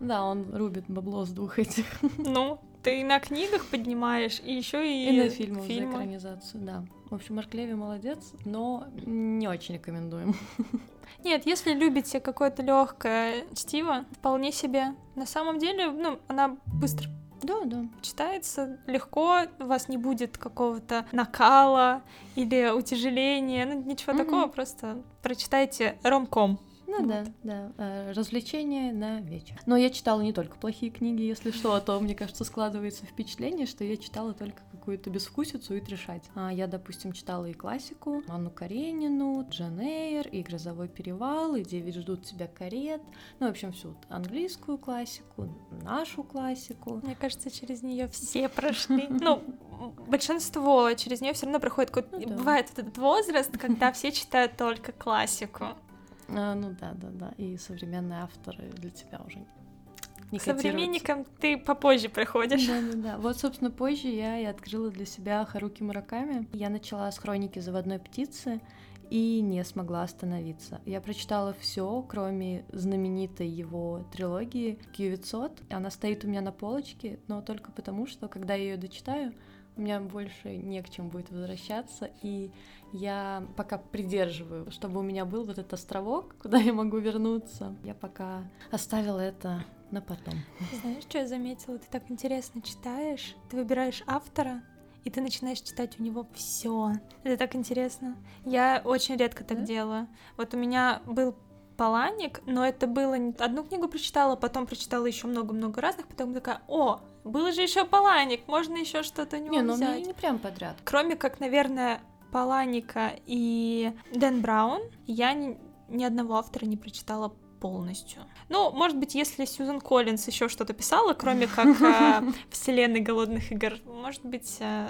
Да, он рубит бабло с двух этих. Ну, ты на книгах поднимаешь, и еще и... И на фильмы, фильмы. за экранизацию, да. В общем, Марк Леви молодец, но не очень рекомендуем. Нет, если любите какое-то легкое чтиво, вполне себе. На самом деле, ну, она быстро да, да. Читается легко, у вас не будет какого-то накала или утяжеления, ну ничего угу. такого, просто прочитайте ромком. Ну вот. да, да. Э, развлечения на вечер. Но я читала не только плохие книги, если что, а то, мне кажется, складывается впечатление, что я читала только какую-то безвкусицу и трешать. А я, допустим, читала и классику, Анну Каренину, Джен Эйр, и «Грозовой перевал», и «Девять ждут тебя карет». Ну, в общем, всю английскую классику, нашу классику. Мне кажется, через нее все прошли. Ну, большинство через нее все равно проходит. Ну, да. Бывает этот возраст, когда все читают только классику. А, ну да, да, да. И современные авторы для тебя уже не К современникам ты попозже приходишь. Да, да, да. Вот, собственно, позже я и открыла для себя Харуки Мураками. Я начала с хроники заводной птицы и не смогла остановиться. Я прочитала все, кроме знаменитой его трилогии Q900. Она стоит у меня на полочке, но только потому, что когда я ее дочитаю, у меня больше не к чему будет возвращаться, и я пока придерживаю, чтобы у меня был вот этот островок, куда я могу вернуться. Я пока оставила это на потом. Знаешь, что я заметила? Ты так интересно читаешь, ты выбираешь автора, и ты начинаешь читать у него все. Это так интересно. Я очень редко так да? делаю. Вот у меня был Паланик, но это было одну книгу прочитала, потом прочитала еще много-много разных, потом такая, о, было же еще Паланик, можно еще что-то него не, ну, взять. Не, не прям подряд. Кроме как, наверное, Паланика и Дэн Браун, я ни, ни одного автора не прочитала полностью. Ну, может быть, если Сьюзен Коллинс еще что-то писала, кроме как э, вселенной голодных игр, может быть, э,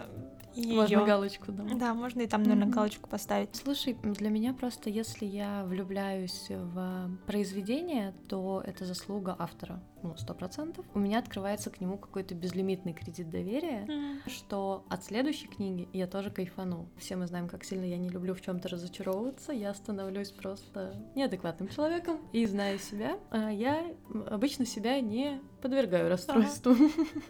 ее. Можно галочку, да. Да, можно и там, наверное, mm-hmm. галочку поставить. Слушай, для меня просто, если я влюбляюсь в произведение, то это заслуга автора, ну, сто процентов. У меня открывается к нему какой-то безлимитный кредит доверия, mm-hmm. что от следующей книги я тоже кайфану. Все мы знаем, как сильно я не люблю в чем-то разочаровываться, я становлюсь просто неадекватным человеком и знаю себя, а я обычно себя не подвергаю расстройству. Uh-huh.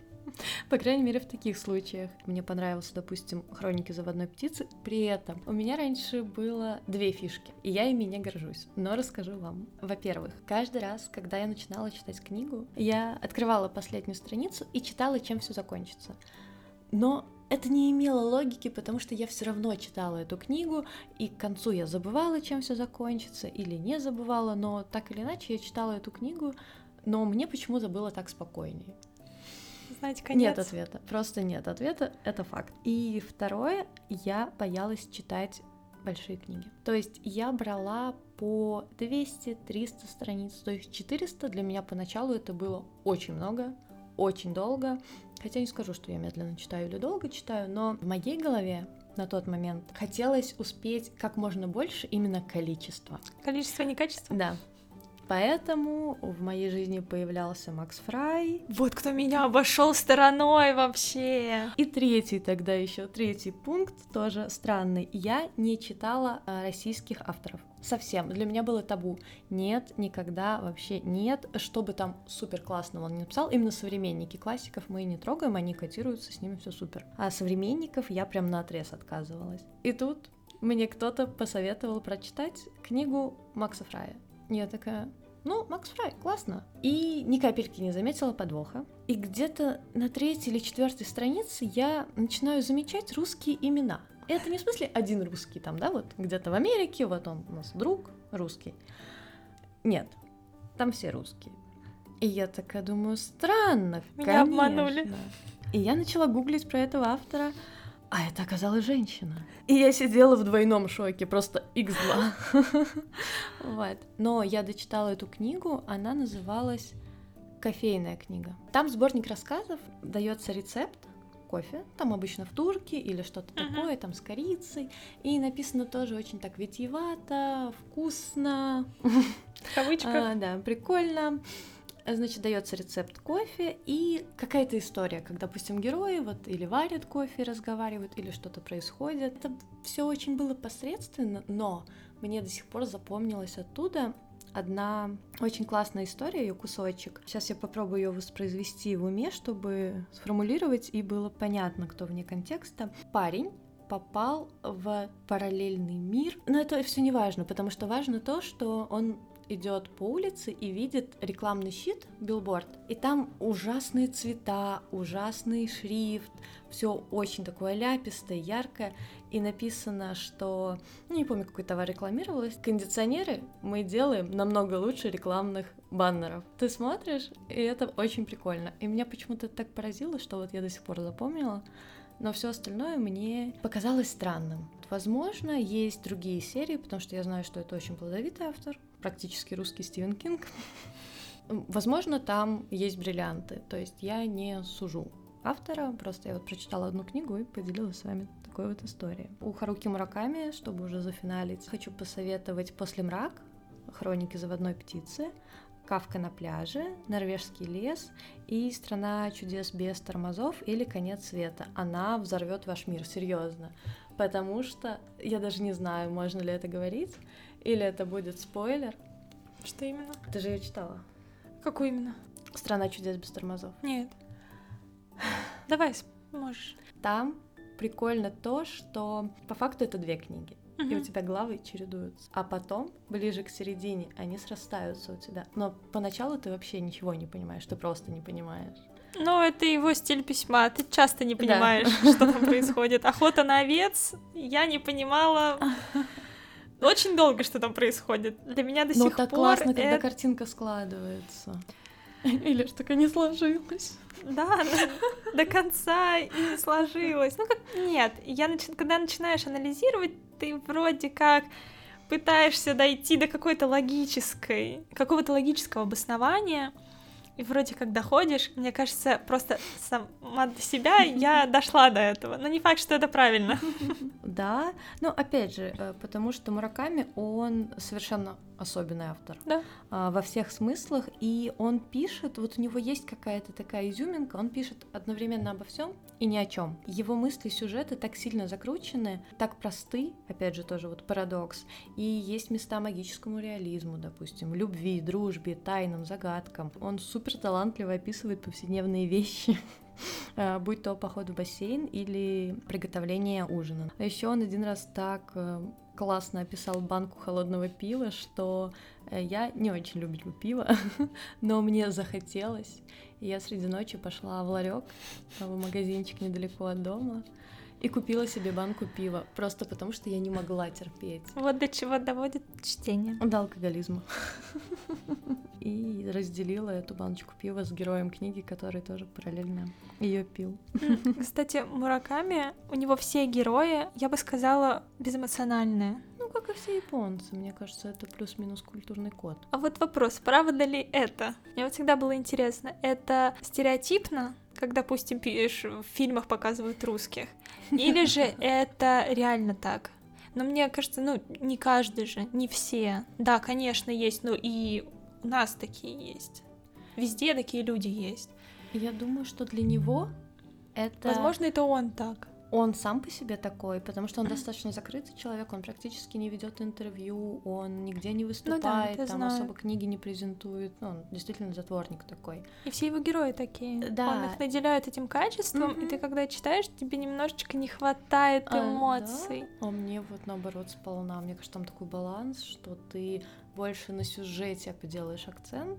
По крайней мере, в таких случаях. Мне понравился, допустим, «Хроники заводной птицы». При этом у меня раньше было две фишки, и я ими не горжусь, но расскажу вам. Во-первых, каждый раз, когда я начинала читать книгу, я открывала последнюю страницу и читала, чем все закончится. Но это не имело логики, потому что я все равно читала эту книгу, и к концу я забывала, чем все закончится, или не забывала, но так или иначе я читала эту книгу, но мне почему-то было так спокойнее знать конец? Нет ответа. Просто нет ответа. Это факт. И второе, я боялась читать большие книги. То есть я брала по 200-300 страниц, то есть 400 для меня поначалу это было очень много, очень долго. Хотя не скажу, что я медленно читаю или долго читаю, но в моей голове на тот момент хотелось успеть как можно больше именно количество. Количество, не качество? Да. Поэтому в моей жизни появлялся Макс Фрай. Вот кто меня обошел стороной вообще. И третий тогда еще, третий пункт тоже странный. Я не читала а, российских авторов. Совсем. Для меня было табу. Нет, никогда вообще нет. Чтобы там супер классного он не написал. Именно современники классиков мы не трогаем, они котируются, с ними все супер. А современников я прям на отрез отказывалась. И тут мне кто-то посоветовал прочитать книгу Макса Фрая. Я такая, ну, Макс Фрай, классно. И ни капельки не заметила подвоха. И где-то на третьей или четвертой странице я начинаю замечать русские имена. И это не в смысле один русский там, да, вот где-то в Америке, вот он у нас друг русский. Нет, там все русские. И я такая думаю, странно, Меня конечно. обманули. И я начала гуглить про этого автора, а это оказалась женщина. И я сидела в двойном шоке, просто x2. Вот. Но я дочитала эту книгу, она называлась «Кофейная книга». Там сборник рассказов, дается рецепт, кофе, там обычно в турке или что-то uh-huh. такое, там с корицей, и написано тоже очень так витиевато, вкусно. В кавычках. А, да, прикольно. Значит, дается рецепт кофе и какая-то история, как, допустим, герои вот или варят кофе, разговаривают, или что-то происходит. Это все очень было посредственно, но мне до сих пор запомнилось оттуда одна очень классная история, ее кусочек. Сейчас я попробую ее воспроизвести в уме, чтобы сформулировать и было понятно, кто вне контекста. Парень попал в параллельный мир. Но это все не важно, потому что важно то, что он идет по улице и видит рекламный щит, билборд, и там ужасные цвета, ужасный шрифт, все очень такое ляпистое, яркое, и написано, что, ну не помню, какой товар рекламировалось, кондиционеры мы делаем намного лучше рекламных баннеров. Ты смотришь, и это очень прикольно. И меня почему-то так поразило, что вот я до сих пор запомнила, но все остальное мне показалось странным. Возможно, есть другие серии, потому что я знаю, что это очень плодовитый автор, практически русский Стивен Кинг. Возможно, там есть бриллианты, то есть я не сужу автора, просто я вот прочитала одну книгу и поделилась с вами такой вот историей. У Харуки Мураками, чтобы уже зафиналить, хочу посоветовать «После мрак», «Хроники заводной птицы», Кавка на пляже, Норвежский лес и Страна чудес без тормозов или Конец света. Она взорвет ваш мир, серьезно. Потому что я даже не знаю, можно ли это говорить, или это будет спойлер. Что именно? Ты же ее читала. Какую именно? Страна чудес без тормозов. Нет. Давай, можешь. Там прикольно то, что по факту это две книги и у тебя главы чередуются. А потом, ближе к середине, они срастаются у тебя. Но поначалу ты вообще ничего не понимаешь, ты просто не понимаешь. Ну, это его стиль письма. Ты часто не понимаешь, да. что там происходит. Охота на овец, я не понимала. Очень долго что там происходит. Для меня до Но сих так пор. классно, это... когда картинка складывается. Или что так и не сложилось. Да, до конца и не сложилось. Ну как нет, я нач... когда начинаешь анализировать, ты вроде как пытаешься дойти до какой-то логической, какого-то логического обоснования, и вроде как доходишь, мне кажется, просто сама до себя я дошла до этого, но не факт, что это правильно. Да, но опять же, э, потому что Мураками, он совершенно особенный автор. Да. А, во всех смыслах, и он пишет, вот у него есть какая-то такая изюминка, он пишет одновременно обо всем и ни о чем. Его мысли, сюжеты так сильно закручены, так просты, опять же тоже вот парадокс, и есть места магическому реализму, допустим, любви, дружбе, тайнам, загадкам. Он супер талантливо описывает повседневные вещи. А, будь то поход в бассейн или приготовление ужина. А еще он один раз так э, классно описал банку холодного пива, что э, я не очень люблю пиво, но мне захотелось. И я среди ночи пошла в ларек, в магазинчик недалеко от дома, и купила себе банку пива, просто потому что я не могла терпеть. Вот до чего доводит чтение. До алкоголизма. И разделила эту баночку пива с героем книги, который тоже параллельно ее пил. Кстати, Мураками, у него все герои, я бы сказала, безэмоциональные. Ну, как и все японцы, мне кажется, это плюс-минус культурный код. А вот вопрос, правда ли это? Мне вот всегда было интересно, это стереотипно, как, допустим, в фильмах показывают русских, или же это реально так? Но мне кажется, ну, не каждый же, не все. Да, конечно, есть, но и у нас такие есть. Везде такие люди есть. Я думаю, что для него это... Возможно, это он так он сам по себе такой, потому что он достаточно закрытый человек, он практически не ведет интервью, он нигде не выступает, ну да, там знаю. особо книги не презентует, ну, он действительно затворник такой. И все его герои такие. Да. Он их наделяет этим качеством, mm-hmm. и ты когда читаешь, тебе немножечко не хватает эмоций. А, да? а мне вот наоборот сполна. Мне кажется, там такой баланс, что ты больше на сюжете делаешь акцент,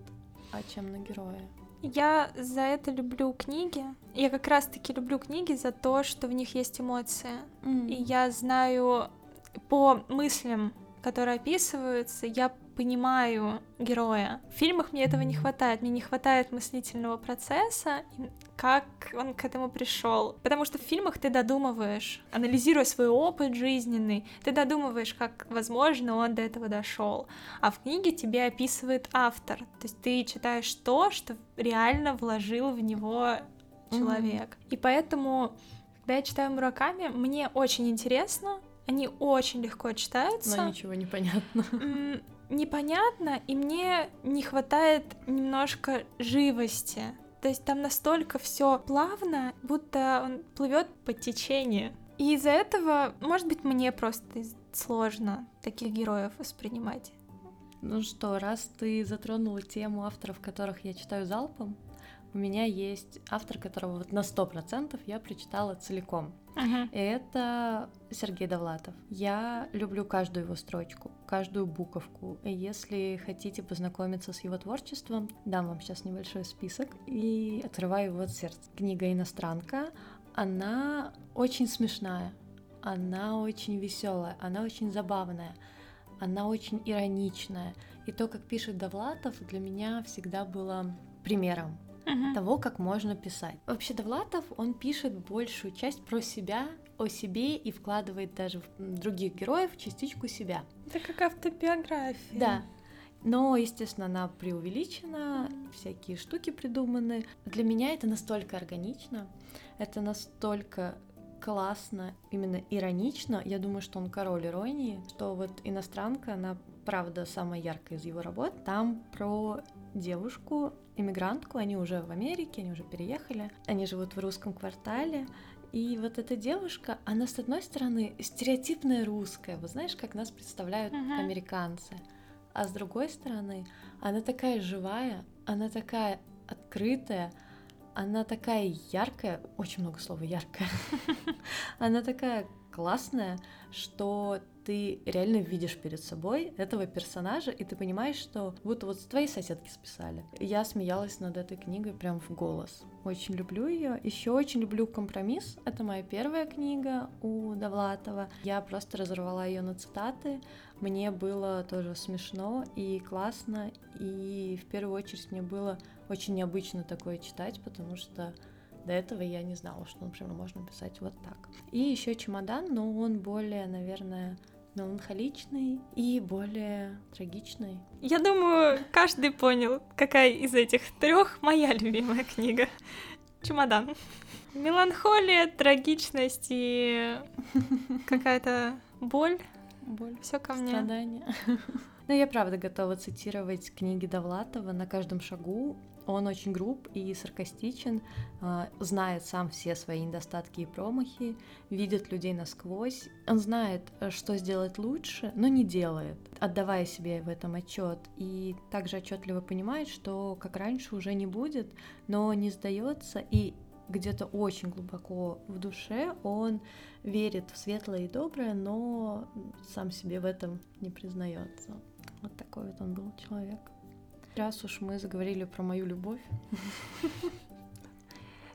а чем на героя. Я за это люблю книги. Я как раз-таки люблю книги за то, что в них есть эмоции. Mm. И я знаю по мыслям, которые описываются, я понимаю героя. В фильмах мне этого не хватает. Мне не хватает мыслительного процесса, как он к этому пришел. Потому что в фильмах ты додумываешь, анализируя свой опыт жизненный, ты додумываешь, как, возможно, он до этого дошел. А в книге тебе описывает автор. То есть ты читаешь то, что реально вложил в него человек. Mm-hmm. И поэтому, когда я читаю Мураками, мне очень интересно, они очень легко читаются. Но ничего не понятно непонятно, и мне не хватает немножко живости. То есть там настолько все плавно, будто он плывет по течению. И из-за этого, может быть, мне просто сложно таких героев воспринимать. Ну что, раз ты затронула тему авторов, которых я читаю залпом, у меня есть автор, которого вот на сто процентов я прочитала целиком. Uh-huh. И это Сергей Довлатов. Я люблю каждую его строчку, каждую буковку. И если хотите познакомиться с его творчеством, дам вам сейчас небольшой список и отрываю его от сердца. Книга «Иностранка», она очень смешная, она очень веселая, она очень забавная, она очень ироничная. И то, как пишет Довлатов, для меня всегда было примером uh-huh. того, как можно писать. Вообще Довлатов, он пишет большую часть про себя, о себе и вкладывает даже в других героев частичку себя. Это как автобиография. Да. Но, естественно, она преувеличена, всякие штуки придуманы. Для меня это настолько органично, это настолько классно, именно иронично. Я думаю, что он король иронии, что вот иностранка, она правда самая яркая из его работ. Там про девушку, иммигрантку, они уже в Америке, они уже переехали, они живут в русском квартале, и вот эта девушка, она с одной стороны стереотипная русская, вот знаешь, как нас представляют uh-huh. американцы, а с другой стороны она такая живая, она такая открытая, она такая яркая, очень много слова яркая, она такая классная, что ты реально видишь перед собой этого персонажа, и ты понимаешь, что будто вот твои соседки списали. Я смеялась над этой книгой прям в голос. Очень люблю ее. Еще очень люблю «Компромисс». Это моя первая книга у Довлатова. Я просто разорвала ее на цитаты. Мне было тоже смешно и классно, и в первую очередь мне было очень необычно такое читать, потому что до этого я не знала, что, например, можно писать вот так. И еще чемодан, но он более, наверное, меланхоличный и более трагичный. Я думаю, каждый понял, какая из этих трех моя любимая книга. Чемодан. Меланхолия, трагичность и какая-то боль. Боль. Все ко мне. Страдания. Но я правда готова цитировать книги Довлатова на каждом шагу, он очень груб и саркастичен, а, знает сам все свои недостатки и промахи, видит людей насквозь. Он знает, э, что сделать лучше, но не делает, отдавая себе в этом отчет. И также отчетливо понимает, что как раньше уже не будет, но не сдается и где-то очень глубоко в душе он верит в светлое и доброе, но сам себе в этом не признается. Вот такой вот он был человек. Раз уж мы заговорили про мою любовь.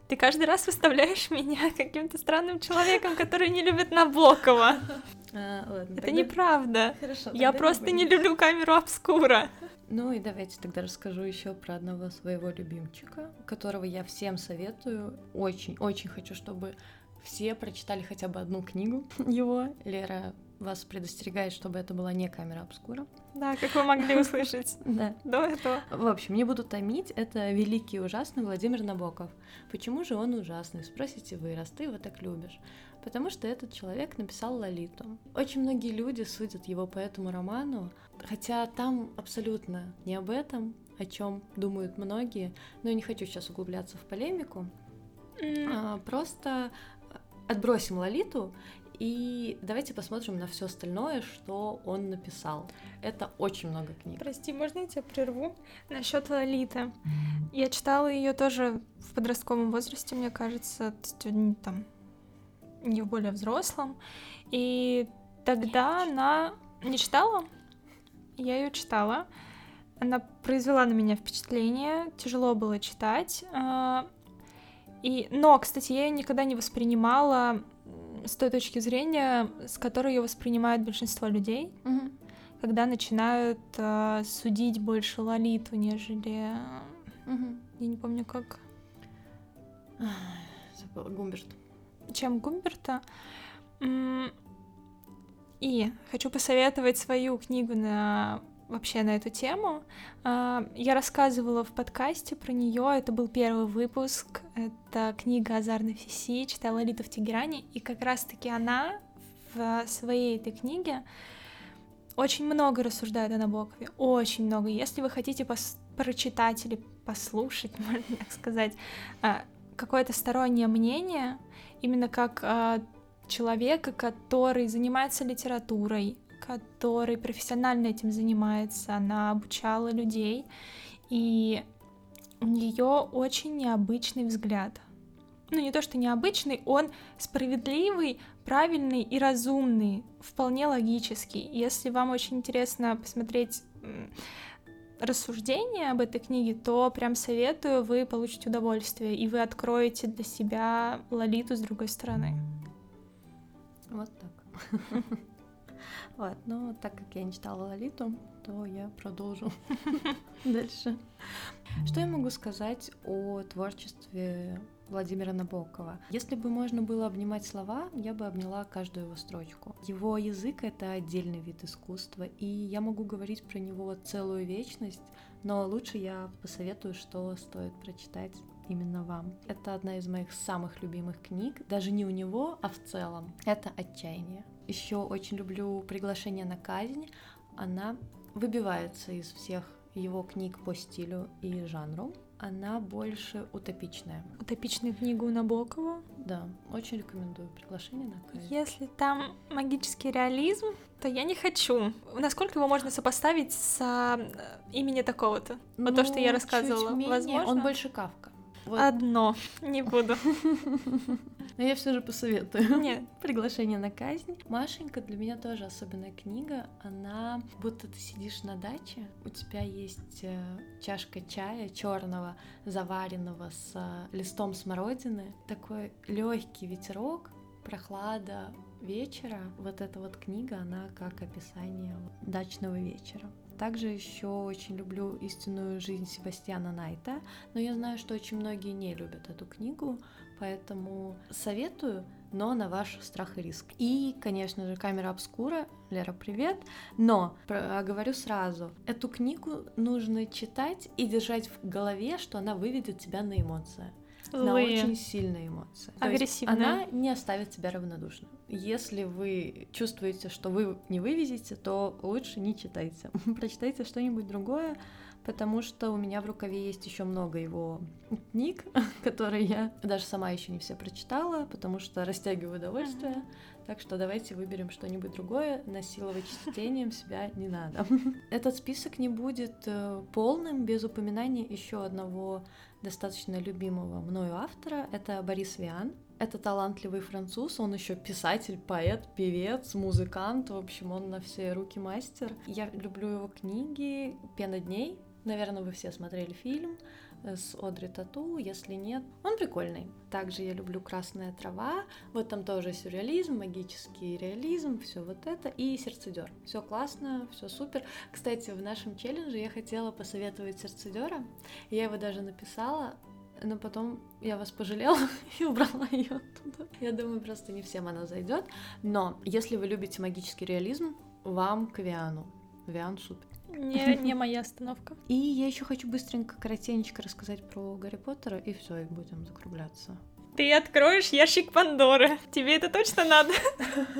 Ты каждый раз выставляешь меня каким-то странным человеком, который не любит Набокова. А, ладно, Это тогда... неправда. Хорошо, Я просто не люблю камеру обскура. Ну и давайте тогда расскажу еще про одного своего любимчика, которого я всем советую. Очень-очень хочу, чтобы все прочитали хотя бы одну книгу его. Лера вас предостерегает, чтобы это была не камера обскура. Да, как вы могли услышать да. до этого. В общем, не буду томить, это великий и ужасный Владимир Набоков. Почему же он ужасный? Спросите вы, раз ты его так любишь. Потому что этот человек написал Лолиту. Очень многие люди судят его по этому роману, хотя там абсолютно не об этом, о чем думают многие, но я не хочу сейчас углубляться в полемику. Mm. А, просто отбросим Лолиту и давайте посмотрим на все остальное, что он написал. Это очень много книг. Прости, можно я тебя прерву? Насчет Лолиты. Я читала ее тоже в подростковом возрасте, мне кажется, там не в более взрослом. И тогда она не читала. Я ее читала. Она произвела на меня впечатление, тяжело было читать. А, и, но, кстати, я ее никогда не воспринимала с той точки зрения, с которой ее воспринимает большинство людей, угу. когда начинают э, судить больше Лолиту, нежели... Угу. Я не помню, как... Забыла, Гумберт. Чем Гумберта. И хочу посоветовать свою книгу на вообще на эту тему. А, я рассказывала в подкасте про нее. Это был первый выпуск. Это книга Азарной Фиси, читала Лита в Тегеране. И как раз-таки она в своей этой книге очень много рассуждает о Набокове. Очень много. Если вы хотите пос- прочитать или послушать, можно так сказать, а, какое-то стороннее мнение, именно как а, человека, который занимается литературой, который профессионально этим занимается, она обучала людей, и У нее очень необычный взгляд. Ну, не то, что необычный, он справедливый, правильный и разумный, вполне логический. Если вам очень интересно посмотреть рассуждения об этой книге, то прям советую, вы получите удовольствие, и вы откроете для себя Лолиту с другой стороны. Вот так. Вот, ну, так как я не читала Лолиту, то я продолжу дальше. Что я могу сказать о творчестве Владимира Набокова. Если бы можно было обнимать слова, я бы обняла каждую его строчку. Его язык — это отдельный вид искусства, и я могу говорить про него целую вечность, но лучше я посоветую, что стоит прочитать именно вам. Это одна из моих самых любимых книг, даже не у него, а в целом. Это «Отчаяние». Еще очень люблю «Приглашение на казнь». Она выбивается из всех его книг по стилю и жанру она больше утопичная. Утопичную книгу Набокова? Да, очень рекомендую приглашение на казнь. Если там магический реализм, то я не хочу. Насколько его можно сопоставить с э, имени такого-то? Ну, вот то, что я ну, рассказывала. Менее. Возможно. Он больше Кавка. Вот. Одно. Не буду. Но я все же посоветую. Нет. Приглашение на казнь. Машенька для меня тоже особенная книга. Она будто ты сидишь на даче, у тебя есть э, чашка чая черного, заваренного с э, листом смородины, такой легкий ветерок, прохлада вечера. Вот эта вот книга, она как описание дачного вечера. Также еще очень люблю истинную жизнь Себастьяна Найта, но я знаю, что очень многие не любят эту книгу, поэтому советую, но на ваш страх и риск. И, конечно же, камера обскура. Лера, привет. Но говорю сразу, эту книгу нужно читать и держать в голове, что она выведет тебя на эмоции. На очень сильные эмоции. Агрессивная. она не оставит тебя равнодушным. Если вы чувствуете, что вы не вывезете, то лучше не читайте. Прочитайте что-нибудь другое, потому что у меня в рукаве есть еще много его книг, которые я даже сама еще не все прочитала, потому что растягиваю удовольствие. Так что давайте выберем что-нибудь другое. Насиловать чтением себя не надо. Этот список не будет э, полным без упоминания еще одного достаточно любимого мною автора. Это Борис Виан. Это талантливый француз, он еще писатель, поэт, певец, музыкант, в общем, он на все руки мастер. Я люблю его книги «Пена дней», наверное, вы все смотрели фильм с Одри Тату, если нет, он прикольный. Также я люблю «Красная трава», вот там тоже сюрреализм, магический реализм, все вот это, и «Сердцедер». Все классно, все супер. Кстати, в нашем челлендже я хотела посоветовать «Сердцедера», я его даже написала, но потом я вас пожалела и убрала ее оттуда. Я думаю, просто не всем она зайдет. Но если вы любите магический реализм, вам к Виану. Виан супер. Не, не моя остановка. И я еще хочу быстренько, коротенечко рассказать про Гарри Поттера, и все, и будем закругляться. Ты откроешь ящик Пандоры. Тебе это точно надо?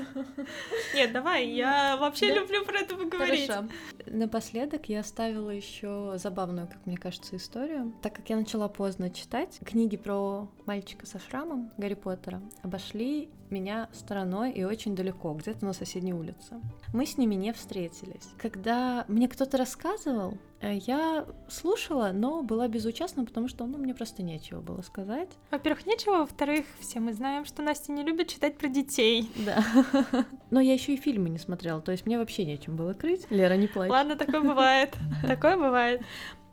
Нет, давай, я вообще люблю про это поговорить. Хорошо. Напоследок я оставила еще забавную, как мне кажется, историю. Так как я начала поздно читать, книги про мальчика со шрамом Гарри Поттера обошли меня стороной и очень далеко, где-то на соседней улице. Мы с ними не встретились. Когда мне кто-то рассказывал, э, я слушала, но была безучастна, потому что ну, мне просто нечего было сказать. Во-первых, нечего, во-вторых, все мы знаем, что Настя не любит читать про детей. Да. Но я еще и фильмы не смотрела, то есть мне вообще нечем было крыть. Лера, не плачь. Ладно, такое бывает. Такое бывает.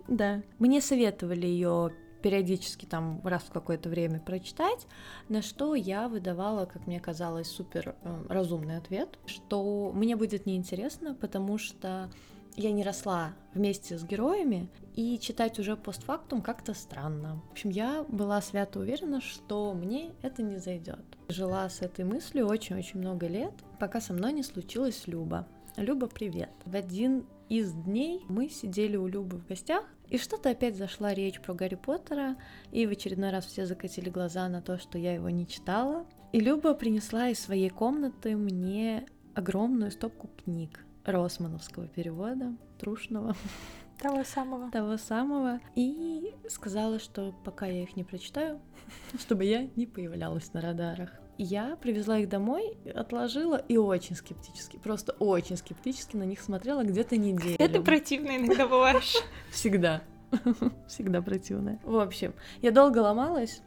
Да. Мне советовали ее периодически там раз в какое-то время прочитать, на что я выдавала, как мне казалось, супер э, разумный ответ, что мне будет неинтересно, потому что я не росла вместе с героями, и читать уже постфактум как-то странно. В общем, я была свято уверена, что мне это не зайдет. Жила с этой мыслью очень-очень много лет, пока со мной не случилась Люба. Люба, привет. В один из дней мы сидели у Любы в гостях, и что-то опять зашла речь про Гарри Поттера, и в очередной раз все закатили глаза на то, что я его не читала. И Люба принесла из своей комнаты мне огромную стопку книг Росмановского перевода, трушного. Того самого. Того самого. И сказала, что пока я их не прочитаю, чтобы я не появлялась на радарах. Я привезла их домой, отложила и очень скептически, просто очень скептически на них смотрела где-то неделю. Это противно иногда бываешь. Всегда. Всегда противная. В общем, я долго ломалась,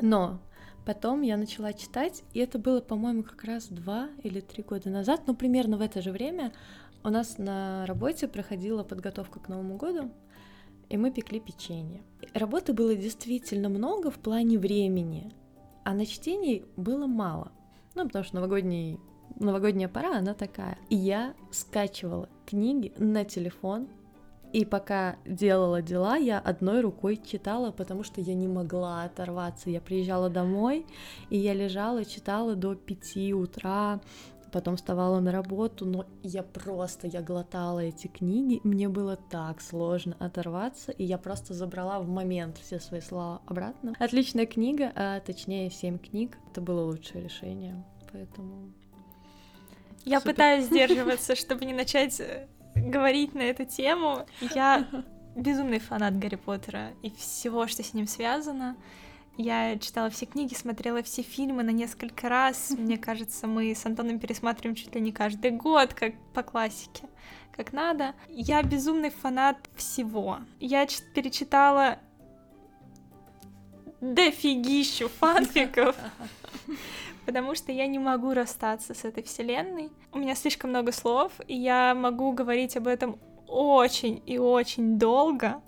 но потом я начала читать, и это было, по-моему, как раз два или три года назад, ну, примерно в это же время у нас на работе проходила подготовка к Новому году, и мы пекли печенье. Работы было действительно много в плане времени, а на чтении было мало. Ну, потому что новогодний, новогодняя пора, она такая. И я скачивала книги на телефон, и пока делала дела, я одной рукой читала, потому что я не могла оторваться. Я приезжала домой, и я лежала, читала до пяти утра, потом вставала на работу, но я просто, я глотала эти книги, мне было так сложно оторваться, и я просто забрала в момент все свои слова обратно. Отличная книга, а точнее семь книг, это было лучшее решение, поэтому... Я Супер. пытаюсь сдерживаться, чтобы не начать э, говорить на эту тему. Я безумный фанат Гарри Поттера и всего, что с ним связано. Я читала все книги, смотрела все фильмы на несколько раз. Мне кажется, мы с Антоном пересматриваем чуть ли не каждый год, как по классике, как надо. Я безумный фанат всего. Я перечитала дофигищу фанфиков, потому что я не могу расстаться с этой вселенной. У меня слишком много слов, и я могу говорить об этом очень и очень долго.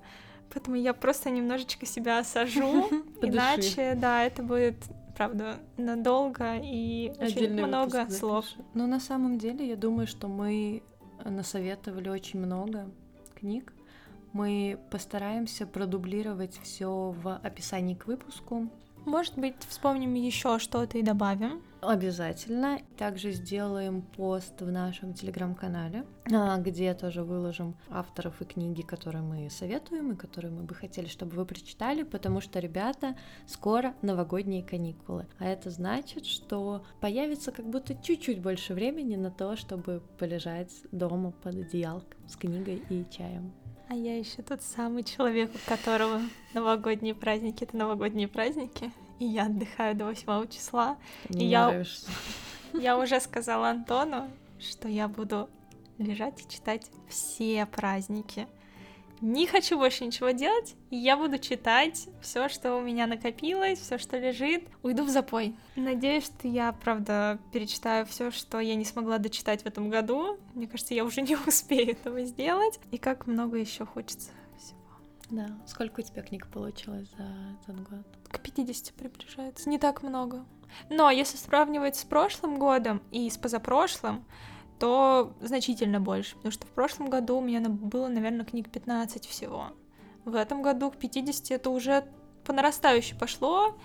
Поэтому я просто немножечко себя осажу, иначе, да, это будет правда, надолго и очень много слов. Но на самом деле, я думаю, что мы насоветовали очень много книг. Мы постараемся продублировать все в описании к выпуску. Может быть, вспомним еще что-то и добавим. Обязательно. Также сделаем пост в нашем телеграм-канале, а, где тоже выложим авторов и книги, которые мы советуем и которые мы бы хотели, чтобы вы прочитали, потому что, ребята, скоро новогодние каникулы. А это значит, что появится как будто чуть-чуть больше времени на то, чтобы полежать дома под одеялком с книгой и чаем. А я еще тот самый человек, у которого новогодние праздники это новогодние праздники, и я отдыхаю до 8 числа. Не и я, я уже сказала Антону, что я буду лежать и читать все праздники не хочу больше ничего делать, я буду читать все, что у меня накопилось, все, что лежит. Уйду в запой. Надеюсь, что я, правда, перечитаю все, что я не смогла дочитать в этом году. Мне кажется, я уже не успею этого сделать. И как много еще хочется всего. Да. Сколько у тебя книг получилось за этот год? К 50 приближается. Не так много. Но если сравнивать с прошлым годом и с позапрошлым, то значительно больше, потому что в прошлом году у меня было, наверное, книг 15 всего. В этом году к 50 это уже по нарастающей пошло.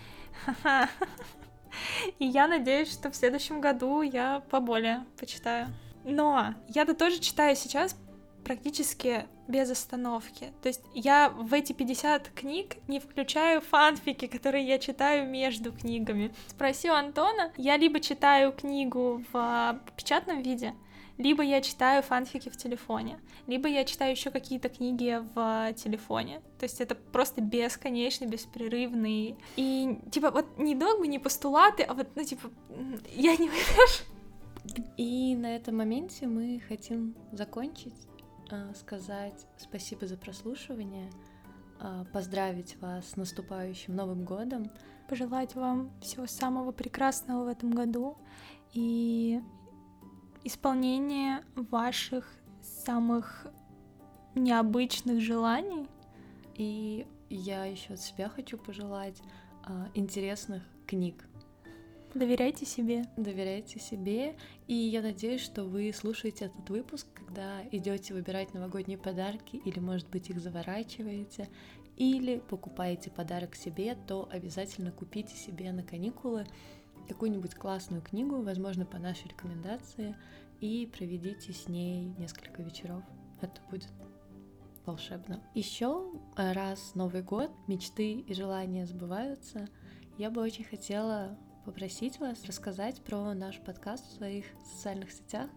И я надеюсь, что в следующем году я поболее почитаю. Но я-то тоже читаю сейчас практически без остановки. То есть я в эти 50 книг не включаю фанфики, которые я читаю между книгами. Спроси у Антона, я либо читаю книгу в печатном виде, либо я читаю фанфики в телефоне, либо я читаю еще какие-то книги в телефоне. То есть это просто бесконечный, беспрерывный. И типа вот не догмы, не постулаты, а вот, ну типа, я не выберешь. И на этом моменте мы хотим закончить сказать спасибо за прослушивание, э, поздравить вас с наступающим Новым годом, пожелать вам всего самого прекрасного в этом году и исполнения ваших самых необычных желаний. И я еще от себя хочу пожелать э, интересных книг Доверяйте себе. Доверяйте себе. И я надеюсь, что вы слушаете этот выпуск, когда идете выбирать новогодние подарки, или, может быть, их заворачиваете, или покупаете подарок себе, то обязательно купите себе на каникулы какую-нибудь классную книгу, возможно, по нашей рекомендации, и проведите с ней несколько вечеров. Это будет волшебно. Еще раз Новый год, мечты и желания сбываются. Я бы очень хотела попросить вас рассказать про наш подкаст в своих социальных сетях.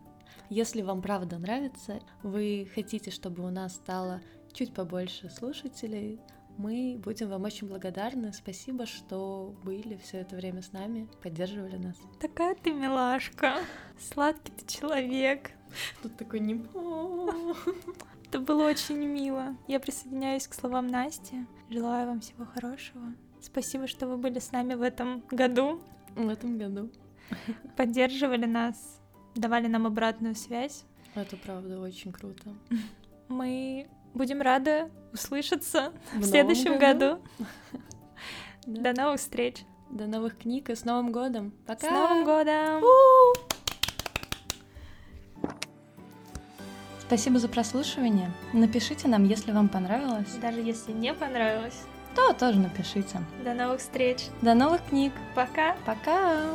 Если вам правда нравится, вы хотите, чтобы у нас стало чуть побольше слушателей, мы будем вам очень благодарны. Спасибо, что были все это время с нами, поддерживали нас. Такая ты милашка. Сладкий ты человек. Тут такой не... Это было очень мило. Я присоединяюсь к словам Насти. Желаю вам всего хорошего. Спасибо, что вы были с нами в этом году. В этом году. Поддерживали нас, давали нам обратную связь. Это правда очень круто. Мы будем рады услышаться в, в следующем году. году. До новых встреч. До новых книг и с Новым годом. Пока. С Новым годом. Спасибо за прослушивание. Напишите нам, если вам понравилось. Даже если не понравилось, то тоже напишите. До новых встреч. До новых книг. Пока. Пока.